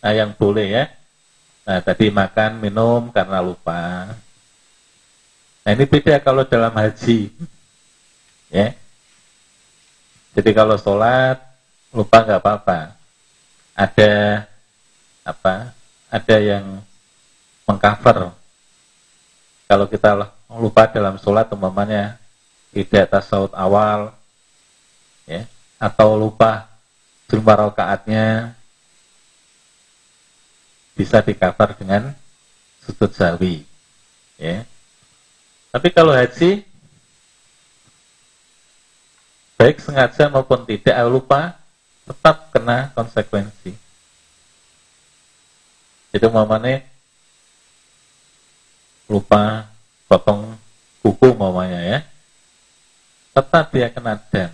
Nah, yang boleh ya. Nah, tadi makan, minum karena lupa. Nah, ini beda kalau dalam haji. Ya. Jadi kalau sholat, lupa nggak apa-apa. Ada apa? Ada yang mengcover. Kalau kita lupa dalam sholat, umpamanya tidak tasawuf awal, ya, atau lupa jumlah rakaatnya, bisa dikafar dengan sudut sawi. Ya. Tapi kalau haji, baik sengaja maupun tidak lupa, tetap kena konsekuensi. Itu mamane lupa potong kuku mamanya ya, tetap dia kena dan.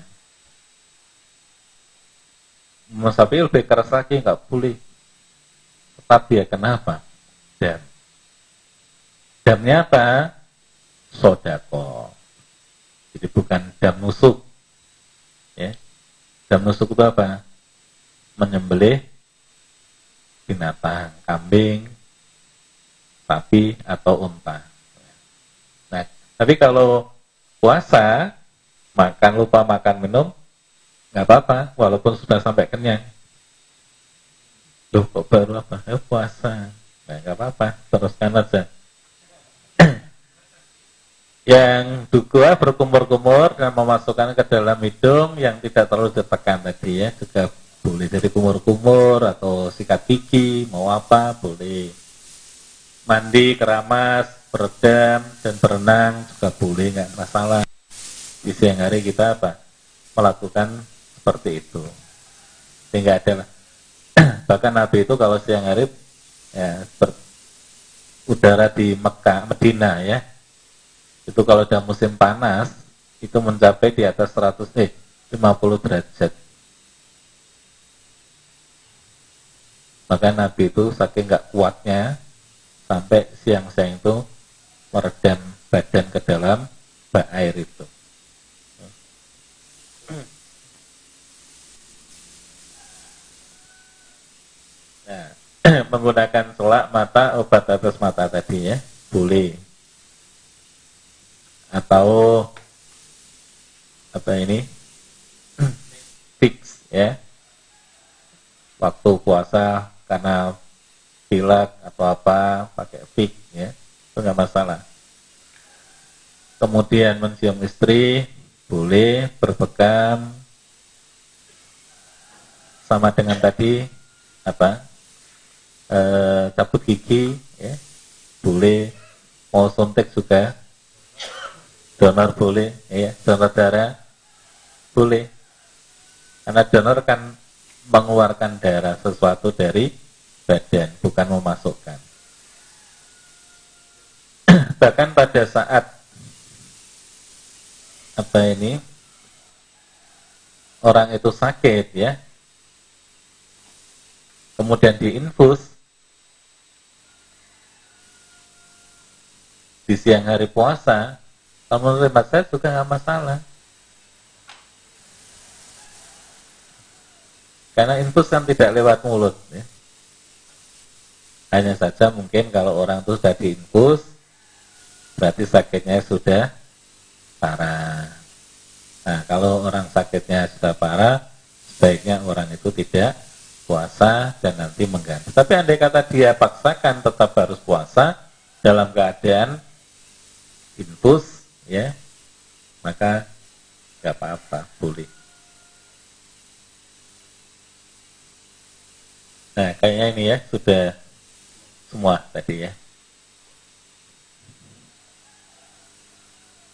Tapi lebih keras lagi nggak boleh tapi ya kenapa? Dam. Damnya apa? Sodako. Jadi bukan dam nusuk. Dam nusuk itu apa? Menyembelih binatang, kambing, sapi atau unta. Nah, tapi kalau puasa, makan lupa makan minum, nggak apa-apa, walaupun sudah sampai kenyang. Loh kok baru apa? Ya puasa. Nah nggak apa-apa, teruskan aja. Yang dua berkumur-kumur dan memasukkan ke dalam hidung yang tidak terlalu ditekan tadi ya juga boleh dari kumur-kumur atau sikat gigi mau apa boleh. Mandi keramas beredam dan berenang juga boleh nggak masalah. Di siang hari kita apa? Melakukan seperti itu. Sehingga ada <clears throat> Bahkan Nabi itu kalau siang hari ya, udara di Mekah, Medina ya, itu kalau udah musim panas itu mencapai di atas 100 eh 50 derajat. Maka Nabi itu saking nggak kuatnya sampai siang-siang itu meredam badan ke dalam bak air itu. Nah, <clears throat> menggunakan selak mata obat atas mata tadi ya, boleh. Atau apa ini? fix ya. Waktu puasa karena pilek atau apa pakai fix ya, itu nggak masalah. Kemudian mencium istri boleh berpegang sama dengan tadi apa eh, cabut gigi ya boleh mau suntik juga donor boleh ya donor darah boleh. Karena donor kan mengeluarkan darah sesuatu dari badan bukan memasukkan. <clears throat> Bahkan pada saat apa ini orang itu sakit ya kemudian diinfus di siang hari puasa, kalau menurut saya juga nggak masalah. Karena infus kan tidak lewat mulut. Ya. Hanya saja mungkin kalau orang itu sudah diinfus, berarti sakitnya sudah parah. Nah, kalau orang sakitnya sudah parah, sebaiknya orang itu tidak puasa dan nanti mengganti. Tapi andai kata dia paksakan tetap harus puasa dalam keadaan infus ya maka nggak apa-apa boleh nah kayaknya ini ya sudah semua tadi ya.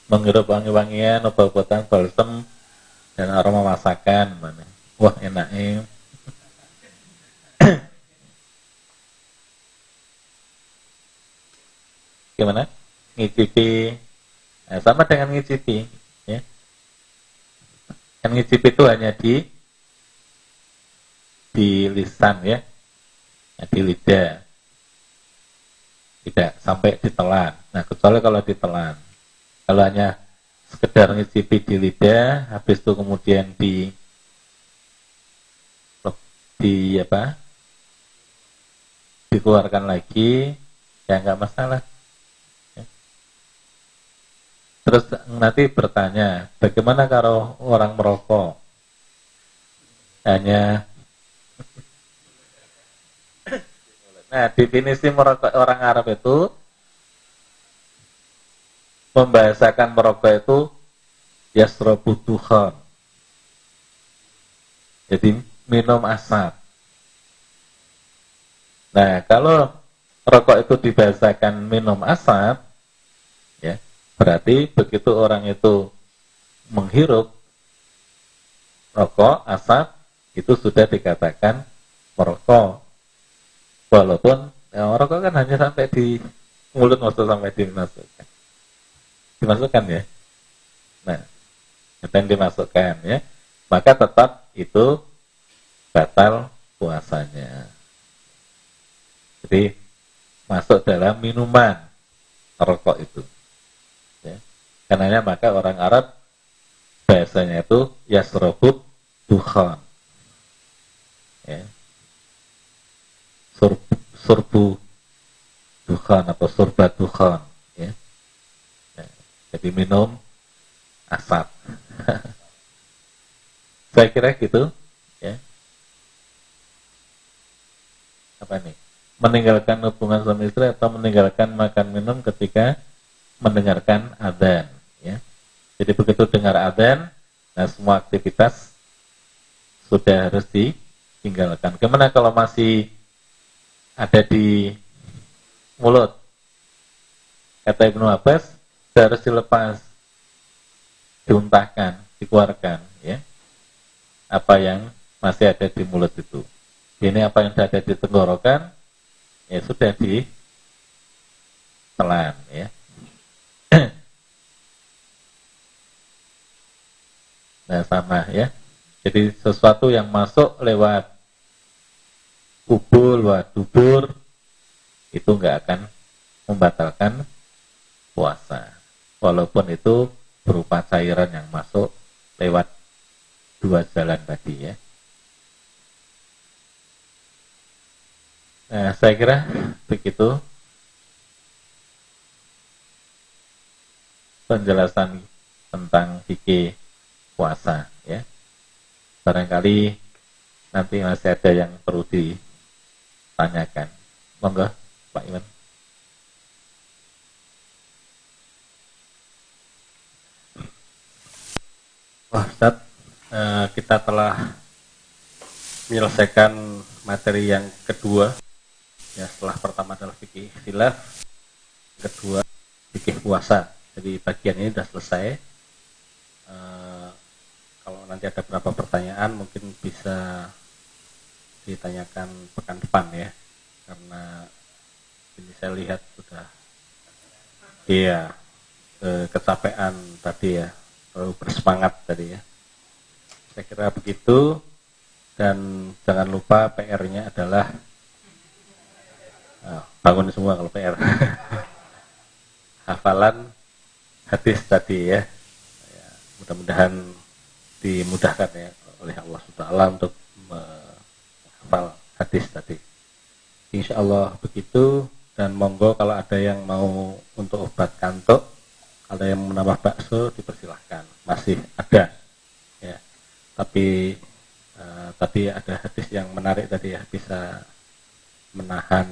Menghirup wangi-wangian, obat-obatan, balsem, dan aroma masakan. Mana? Wah enaknya. Gimana? Ngicipi. Nah, sama dengan ngicipi. Ya. Kan ngicipi itu hanya di di lisan ya, ya di lidah tidak sampai ditelan. Nah, kecuali kalau ditelan. Kalau hanya sekedar ngicipi di lidah, habis itu kemudian di di apa? dikeluarkan lagi, ya nggak masalah. Terus nanti bertanya, bagaimana kalau orang merokok? Hanya Nah, definisi merokok orang Arab itu membahasakan merokok itu yasrobu tuhan. Jadi minum asap. Nah, kalau rokok itu dibahasakan minum asap, berarti begitu orang itu menghirup rokok, asap, itu sudah dikatakan merokok. Walaupun ya, rokok kan hanya sampai di mulut maksud sampai dimasukkan. Dimasukkan ya. Nah, yang dimasukkan ya. Maka tetap itu batal puasanya. Jadi masuk dalam minuman rokok itu. Ya. Karena maka orang Arab bahasanya itu yasrobut duhan. Ya sur, surbu duhan atau surbat duhan ya. ya. jadi minum asap <laughs> saya kira gitu ya apa nih meninggalkan hubungan suami istri atau meninggalkan makan minum ketika mendengarkan adzan ya jadi begitu dengar adzan nah semua aktivitas sudah harus ditinggalkan ke mana kalau masih ada di mulut. Kata Ibnu Abbas, harus dilepas, diuntahkan, dikeluarkan, ya. Apa yang masih ada di mulut itu. Ini apa yang ada di tenggorokan, ya sudah di telan, ya. Nah sama ya. Jadi sesuatu yang masuk lewat kubul wa dubur itu nggak akan membatalkan puasa walaupun itu berupa cairan yang masuk lewat dua jalan tadi ya nah saya kira begitu penjelasan tentang fikih puasa ya barangkali nanti masih ada yang perlu di tanyakan. Monggo, Pak Iwan. Wah, Ustaz, eh, kita telah menyelesaikan materi yang kedua. Ya, setelah pertama adalah fikih khilaf, kedua fikih puasa. Jadi bagian ini sudah selesai. Eh, kalau nanti ada beberapa pertanyaan mungkin bisa ditanyakan pekan depan ya. Karena ini saya lihat sudah iya eh, kecapean tadi ya. Terlalu bersemangat tadi ya. Saya kira begitu. Dan jangan lupa PR-nya adalah oh, bangun semua kalau PR <laughs> hafalan hadis tadi ya, ya mudah-mudahan dimudahkan ya oleh Allah SWT untuk hafal hadis tadi. Insya Allah begitu dan monggo kalau ada yang mau untuk obat kantuk, ada yang menambah bakso dipersilahkan, masih ada. Ya, tapi uh, tadi ada hadis yang menarik tadi ya bisa menahan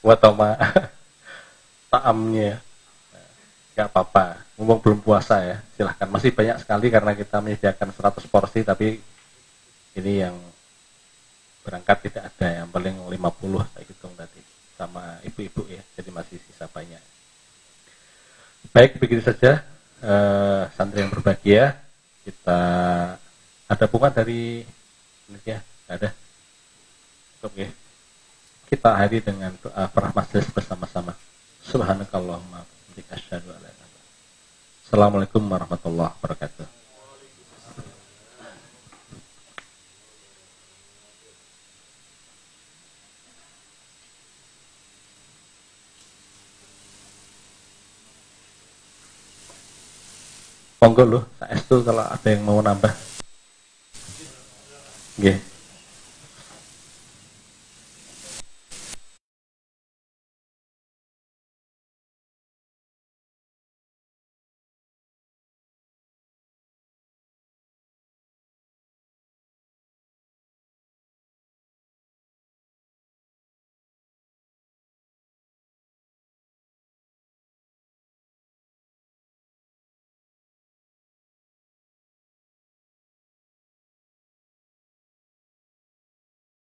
watoma <laughs> taamnya nggak apa-apa. Ngomong belum puasa ya silahkan. Masih banyak sekali karena kita menyediakan 100 porsi tapi ini yang berangkat tidak ada yang paling 50 saya hitung tadi sama ibu-ibu ya jadi masih sisa banyak. Baik begitu saja eh, santri yang berbahagia. Kita ada bunga dari ya ada? Oke kita hari dengan doa perahmatis bersama-sama. Subhanakallahumma Assalamualaikum warahmatullahi wabarakatuh. Monggo loh, saya itu kalau ada yang mau nambah. Nggih. Yeah.